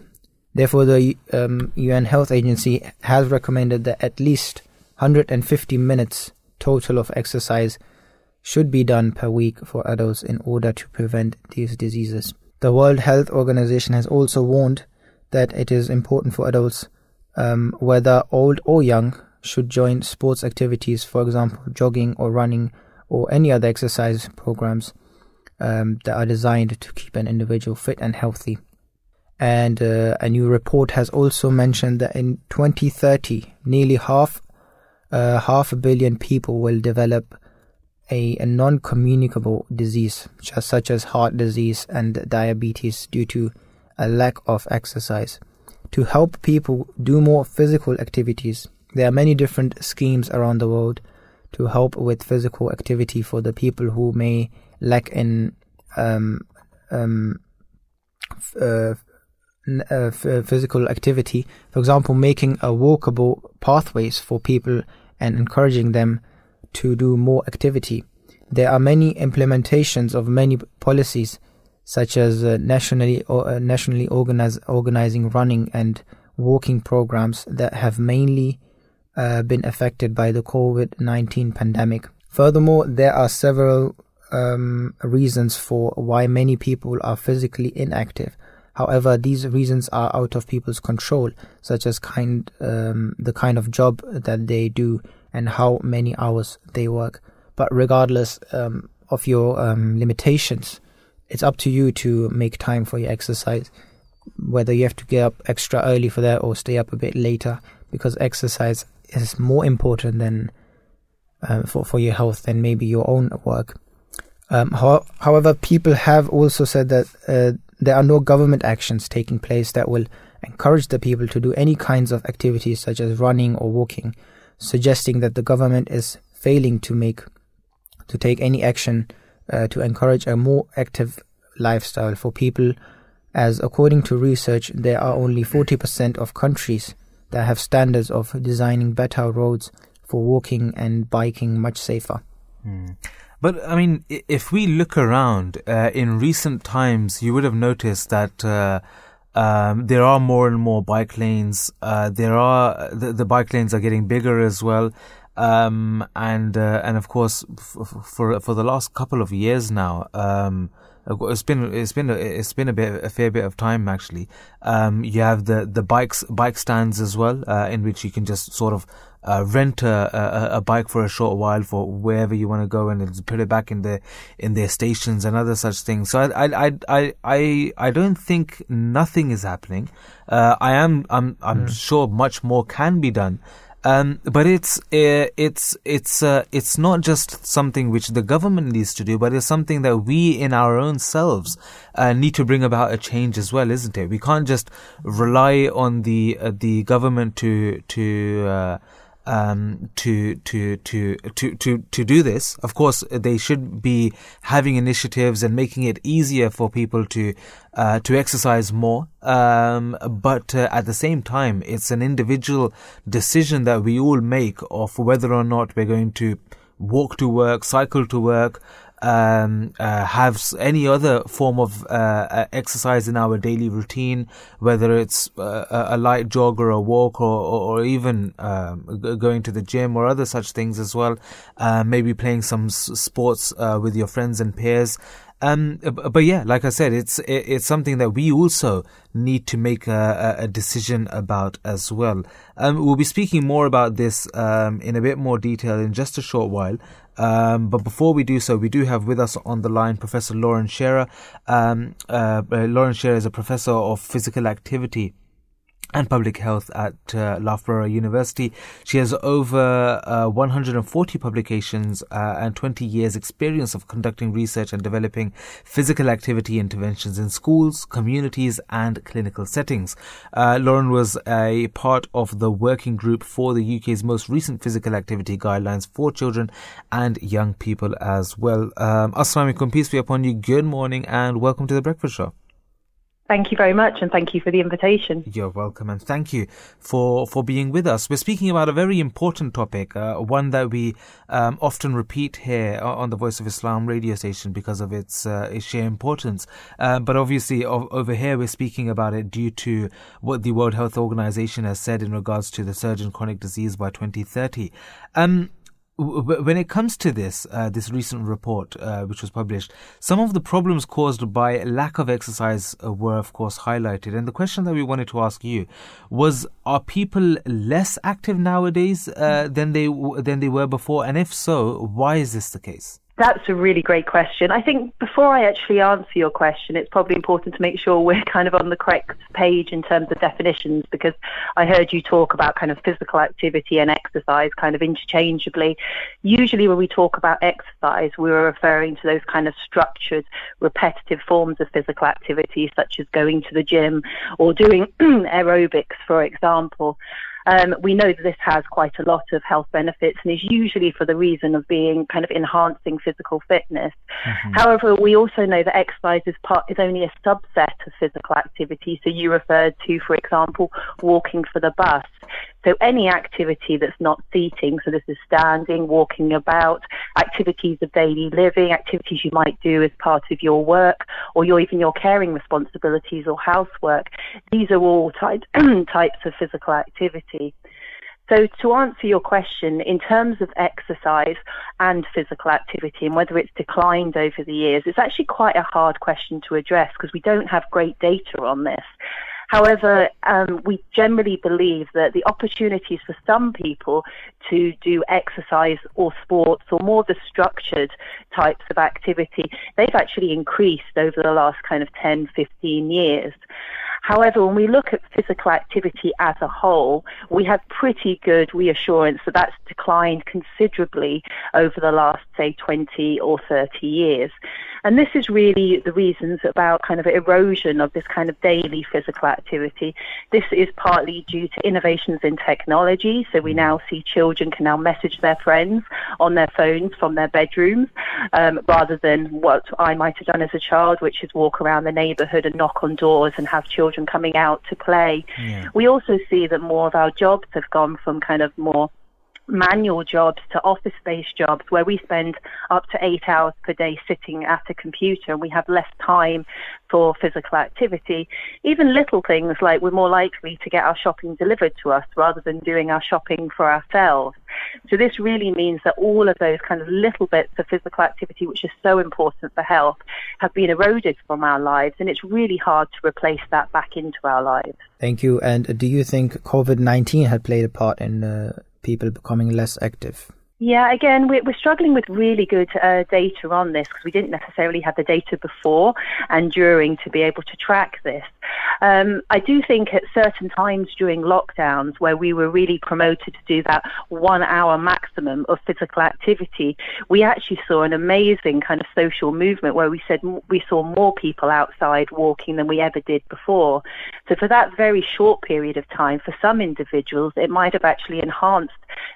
Therefore, the um, UN Health Agency has recommended that at least 150 minutes total of exercise should be done per week for adults in order to prevent these diseases. The World Health Organization has also warned that it is important for adults, um, whether old or young, should join sports activities, for example, jogging or running or any other exercise programs um, that are designed to keep an individual fit and healthy. And uh, a new report has also mentioned that in 2030, nearly half uh, half a billion people will develop a, a non-communicable disease, just such as heart disease and diabetes, due to a lack of exercise. To help people do more physical activities, there are many different schemes around the world to help with physical activity for the people who may lack in um, um, f- uh, uh, f- physical activity. For example, making a walkable pathways for people and encouraging them to do more activity. There are many implementations of many policies, such as uh, nationally or uh, nationally organize, organizing running and walking programs that have mainly uh, been affected by the COVID 19 pandemic. Furthermore, there are several um, reasons for why many people are physically inactive. However, these reasons are out of people's control, such as kind um, the kind of job that they do and how many hours they work. But regardless um, of your um, limitations, it's up to you to make time for your exercise. Whether you have to get up extra early for that or stay up a bit later, because exercise is more important than uh, for for your health than maybe your own work. Um, ho- however, people have also said that uh, there are no government actions taking place that will encourage the people to do any kinds of activities such as running or walking, suggesting that the government is failing to make to take any action uh, to encourage a more active lifestyle for people as according to research there are only 40% of countries that have standards of designing better roads for walking and biking much safer. Mm. But I mean, if we look around uh, in recent times, you would have noticed that uh, um, there are more and more bike lanes. Uh, there are the, the, bike lanes are getting bigger as well, um, and uh, and of course, f- for for the last couple of years now. Um, it's been it's been a, it's been a bit a fair bit of time actually. Um, you have the the bikes bike stands as well, uh, in which you can just sort of uh, rent a, a, a, bike for a short while for wherever you want to go and put it back in the in their stations and other such things. So I I I I I don't think nothing is happening. Uh, I am I'm I'm mm. sure much more can be done. Um, but it's uh, it's it's uh, it's not just something which the government needs to do, but it's something that we in our own selves uh, need to bring about a change as well, isn't it? We can't just rely on the uh, the government to to uh, um, to to to to to to do this. Of course, they should be having initiatives and making it easier for people to uh, to exercise more. Um, but uh, at the same time, it's an individual decision that we all make of whether or not we're going to walk to work, cycle to work, um, uh, have any other form of uh, uh, exercise in our daily routine, whether it's uh, a light jog or a walk or, or, or even um, going to the gym or other such things as well. Uh, maybe playing some sports uh, with your friends and peers. Um, but yeah, like I said, it's it's something that we also need to make a, a decision about as well. Um, we'll be speaking more about this um, in a bit more detail in just a short while. Um, but before we do so, we do have with us on the line Professor Lauren Sherar. Um, uh, uh, Lauren Sherar is a professor of physical activity and public health at uh, Loughborough University. She has over uh, 140 publications uh, and 20 years experience of conducting research and developing physical activity interventions in schools, communities and clinical settings. Uh, Lauren was a part of the working group for the UK's most recent physical activity guidelines for children and young people as well. Um, Assalamu alaikum, peace be upon you. Good morning and welcome to the Breakfast Show. Thank you very much, and thank you for the invitation. You're welcome, and thank you for for being with us. We're speaking about a very important topic, uh, one that we um, often repeat here on the Voice of Islam radio station because of its, uh, its sheer importance. Uh, but obviously, over here, we're speaking about it due to what the World Health Organization has said in regards to the surge in chronic disease by 2030. Um, when it comes to this, uh, this recent report uh, which was published, some of the problems caused by lack of exercise uh, were, of course, highlighted. And the question that we wanted to ask you was: Are people less active nowadays uh, than they than they were before? And if so, why is this the case? That's a really great question. I think before I actually answer your question, it's probably important to make sure we're kind of on the correct page in terms of definitions because I heard you talk about kind of physical activity and exercise kind of interchangeably. Usually, when we talk about exercise, we are referring to those kind of structured, repetitive forms of physical activity, such as going to the gym or doing aerobics, for example. Um, we know that this has quite a lot of health benefits and is usually for the reason of being kind of enhancing physical fitness. Mm-hmm. However, we also know that exercise is part is only a subset of physical activity. So you referred to, for example, walking for the bus. So any activity that's not seating, so this is standing, walking about, activities of daily living, activities you might do as part of your work or your, even your caring responsibilities or housework, these are all type, types of physical activity. So, to answer your question, in terms of exercise and physical activity and whether it's declined over the years, it's actually quite a hard question to address because we don't have great data on this. However, um, we generally believe that the opportunities for some people to do exercise or sports or more the structured types of activity, they've actually increased over the last kind of 10, 15 years. However, when we look at physical activity as a whole, we have pretty good reassurance that that's declined considerably over the last, say, 20 or 30 years. And this is really the reasons about kind of erosion of this kind of daily physical activity. This is partly due to innovations in technology. So we now see children can now message their friends on their phones from their bedrooms um, rather than what I might have done as a child, which is walk around the neighborhood and knock on doors and have children coming out to play. Yeah. We also see that more of our jobs have gone from kind of more manual jobs to office based jobs where we spend up to eight hours per day sitting at a computer and we have less time for physical activity. Even little things like we're more likely to get our shopping delivered to us rather than doing our shopping for ourselves. So this really means that all of those kind of little bits of physical activity, which is so important for health, have been eroded from our lives and it's really hard to replace that back into our lives. Thank you. And do you think COVID-19 had played a part in uh, people becoming less active? Yeah, again, we're, struggling with really good uh, data on this because we didn't necessarily have the data before and during to be able to track this. Um, I do think at certain times during lockdowns where we were really promoted to do that one hour maximum of physical activity, we actually saw an amazing kind of social movement where we said we saw more people outside walking than we ever did before. So for that very short period of time, for some individuals, it might have actually enhanced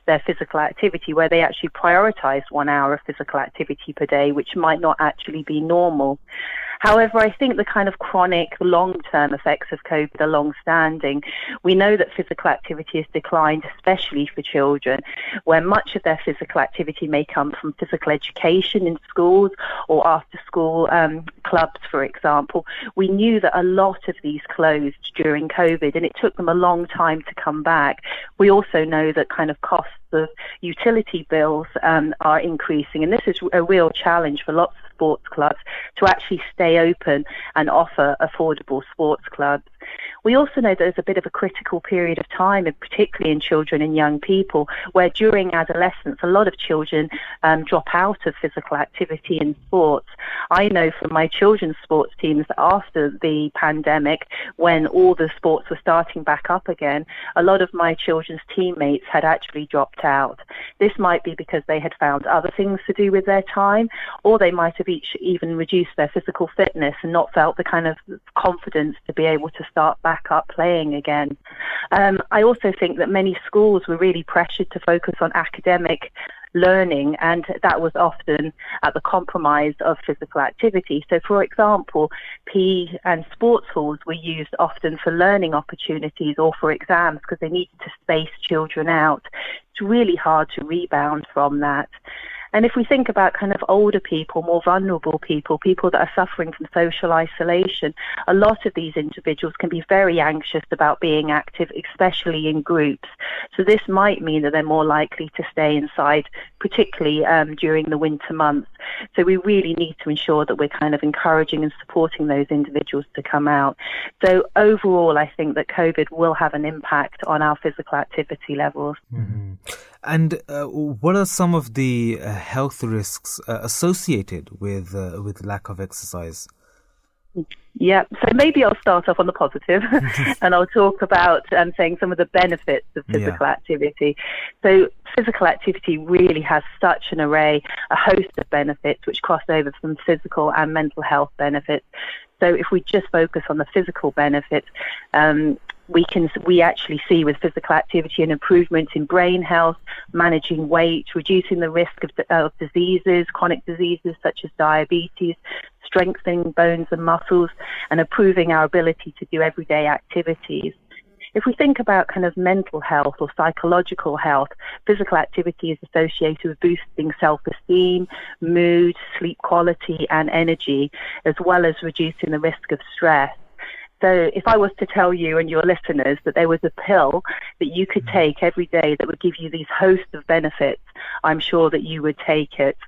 their physical activity where they actually prioritize one hour of physical activity per day, which might not actually be normal. However, I think the kind of chronic long term effects of COVID are long standing. We know that physical activity has declined, especially for children, where much of their physical activity may come from physical education in schools or after school um, clubs, for example. We knew that a lot of these closed during COVID and it took them a long time to come back. We also know that kind of costs of utility bills um, are increasing, and this is a real challenge for lots of sports clubs to actually stay open and offer affordable sports clubs. We also know there's a bit of a critical period of time, and particularly in children and young people, where during adolescence, a lot of children um, drop out of physical activity and sports. I know from my children's sports teams that after the pandemic, when all the sports were starting back up again, a lot of my children's teammates had actually dropped out. This might be because they had found other things to do with their time, or they might have each even reduced their physical fitness and not felt the kind of confidence to be able to start back up playing again. Um, I also think that many schools were really pressured to focus on academic learning, and that was often at the compromise of physical activity. So, for example, PE and sports halls were used often for learning opportunities or for exams because they needed to space children out. It's really hard to rebound from that. And if we think about kind of older people, more vulnerable people, people that are suffering from social isolation, a lot of these individuals can be very anxious about being active, especially in groups. So this might mean that they're more likely to stay inside, particularly um, during the winter months. So we really need to ensure that we're kind of encouraging and supporting those individuals to come out. So overall, I think that COVID will have an impact on our physical activity levels. Mm-hmm. And uh, what are some of the uh, health risks uh, associated with uh, with lack of exercise? Yeah, so maybe I'll start off on the positive and I'll talk about um, saying some of the benefits of physical yeah. activity. So, physical activity really has such an array, a host of benefits which cross over from physical and mental health benefits. So, if we just focus on the physical benefits, um, we can we actually see with physical activity an improvement in brain health, managing weight, reducing the risk of, of diseases, chronic diseases such as diabetes, strengthening bones and muscles, and improving our ability to do everyday activities. If we think about kind of mental health or psychological health, physical activity is associated with boosting self-esteem, mood, sleep quality, and energy, as well as reducing the risk of stress. So if I was to tell you and your listeners that there was a pill that you could mm. take every day that would give you these host of benefits, I'm sure that you would take it.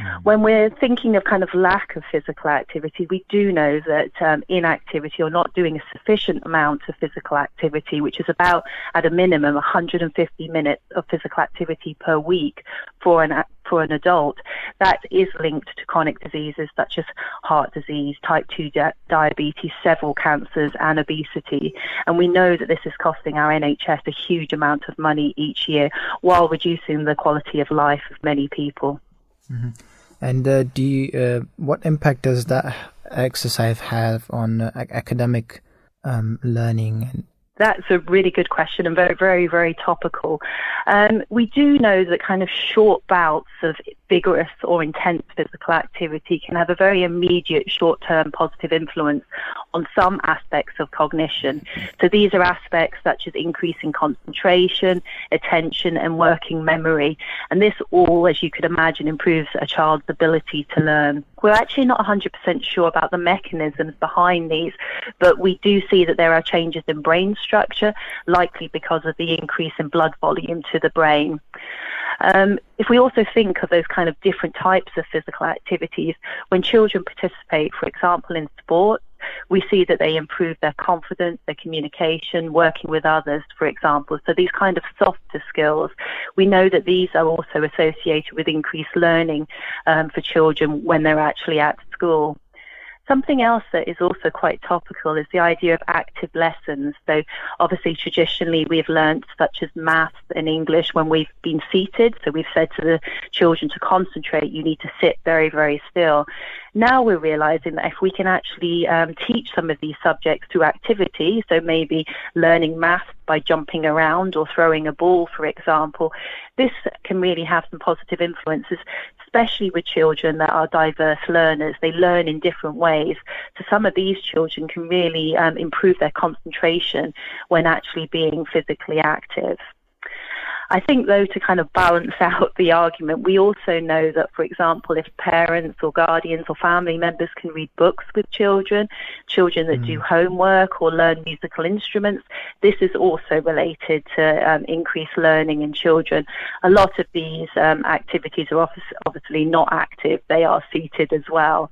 Mm. When we're thinking of kind of lack of physical activity, we do know that um, inactivity or not doing a sufficient amount of physical activity, which is about at a minimum 150 minutes of physical activity per week for an for an adult, that is linked to chronic diseases such as heart disease, type 2 di- diabetes, several cancers, and obesity. And we know that this is costing our NHS a huge amount of money each year while reducing the quality of life of many people. Mm-hmm. And uh, do you, uh, what impact does that exercise have on uh, academic um, learning that's a really good question and very, very, very topical. Um, we do know that kind of short bouts of vigorous or intense physical activity can have a very immediate short term positive influence on some aspects of cognition. So these are aspects such as increasing concentration, attention, and working memory. And this all, as you could imagine, improves a child's ability to learn. We're actually not 100% sure about the mechanisms behind these, but we do see that there are changes in brain structure, likely because of the increase in blood volume to the brain. Um, if we also think of those kind of different types of physical activities, when children participate, for example, in sports, we see that they improve their confidence, their communication, working with others, for example. So these kind of softer skills, we know that these are also associated with increased learning um, for children when they're actually at school. Something else that is also quite topical is the idea of active lessons. So, obviously, traditionally, we've learnt such as maths and English when we've been seated. So, we've said to the children to concentrate, you need to sit very, very still. Now we're realizing that if we can actually um, teach some of these subjects through activity, so maybe learning math by jumping around or throwing a ball, for example, this can really have some positive influences, especially with children that are diverse learners. They learn in different ways. So some of these children can really um, improve their concentration when actually being physically active. I think, though, to kind of balance out the argument, we also know that, for example, if parents or guardians or family members can read books with children, children that mm. do homework or learn musical instruments, this is also related to um, increased learning in children. A lot of these um, activities are obviously not active, they are seated as well.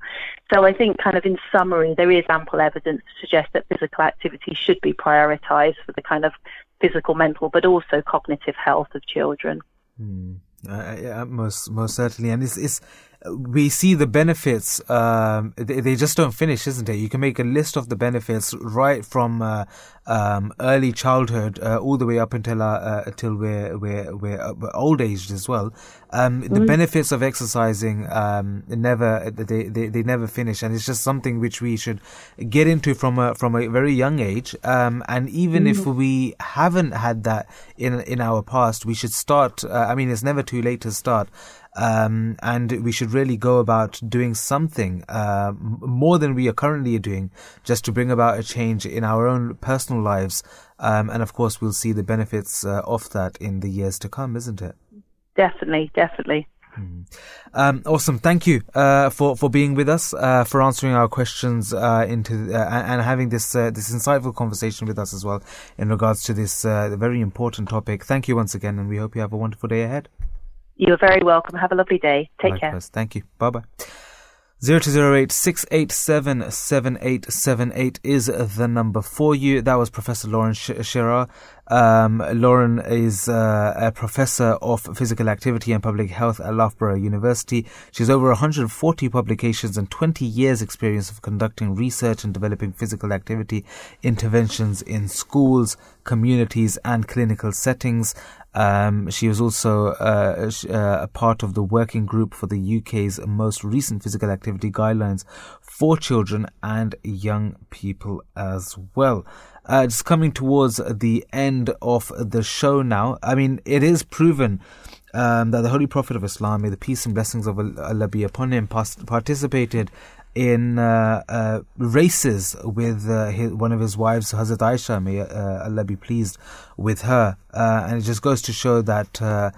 So I think, kind of in summary, there is ample evidence to suggest that physical activity should be prioritised for the kind of physical, mental, but also cognitive health of children. Mm. Uh, yeah, most most certainly, and it's, it's we see the benefits. Um, they, they, just don't finish, isn't it? You can make a list of the benefits right from uh, um, early childhood uh, all the way up until our, uh, until we're we're we're, uh, old aged as well. Um, the mm. benefits of exercising um, never they, they they never finish, and it's just something which we should get into from a from a very young age. Um, and even mm. if we haven't had that in in our past, we should start. Uh, I mean, it's never too late to start. Um, and we should really go about doing something uh, more than we are currently doing, just to bring about a change in our own personal lives. Um, and of course, we'll see the benefits uh, of that in the years to come, isn't it? Definitely, definitely. Hmm. Um, awesome. Thank you uh, for for being with us, uh, for answering our questions uh, into uh, and, having this uh, this insightful conversation with us as well in regards to this uh, very important topic. Thank you once again, and we hope you have a wonderful day ahead. You're very welcome. Have a lovely day. Take Likewise. care. Thank you. Bye bye. 0208 687 7878 is the number for you. That was Professor Lauren Sherar. Um, Lauren is uh, a professor of physical activity and public health at Loughborough University. She has over 140 publications and 20 years experience of conducting research and developing physical activity interventions in schools, communities and clinical settings. Um, she was also uh, uh, a part of the working group for the UK's most recent physical activity guidelines for children and young people as well. Uh, just coming towards the end of the show now. I mean, it is proven um, that the Holy Prophet of Islam, may the peace and blessings of Allah be upon him, participated in uh, uh, races with uh, his, one of his wives, Hazrat Aisha, may uh, Allah be pleased with her. Uh, and it just goes to show that uh,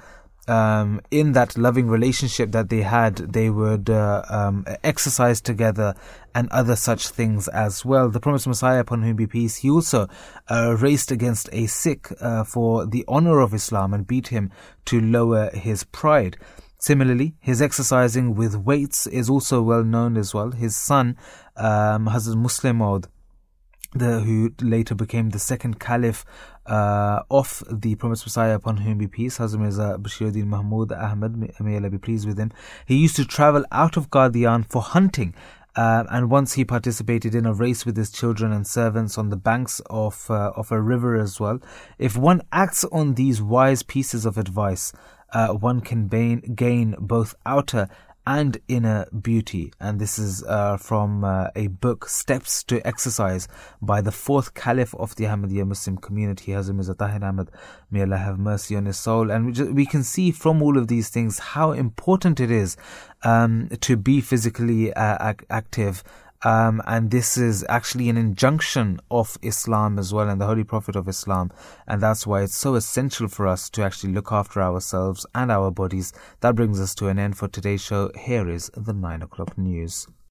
um, in that loving relationship that they had, they would um, exercise together and other such things as well. The promised Messiah, upon whom be peace, he also raced against a Sikh for the honor of Islam and beat him to lower his pride. Similarly, his exercising with weights is also well known as well. His son, um, Hazrat Musleh Maud, the, who later became the second caliph uh, of the promised Messiah upon whom be peace, Hazrat Mirza Bashiruddin Mahmud Ahmad, may Allah be pleased with him. He used to travel out of Qadian for hunting. Uh, and once he participated in a race with his children and servants on the banks of uh, of a river as well. If one acts on these wise pieces of advice, uh, one can gain both outer and inner beauty. And this is uh, from uh, a book, Steps to Exercise, by the fourth Caliph of the Ahmadiyya Muslim community, Hazrat Mirza Tahir Ahmad. May Allah have mercy on his soul. And we, just, we can see from all of these things how important it is um, to be physically uh, active um, and this is actually an injunction of Islam as well and the Holy Prophet of Islam. And that's why it's so essential for us to actually look after ourselves and our bodies. That brings us to an end for today's show. Here is the 9 o'clock news.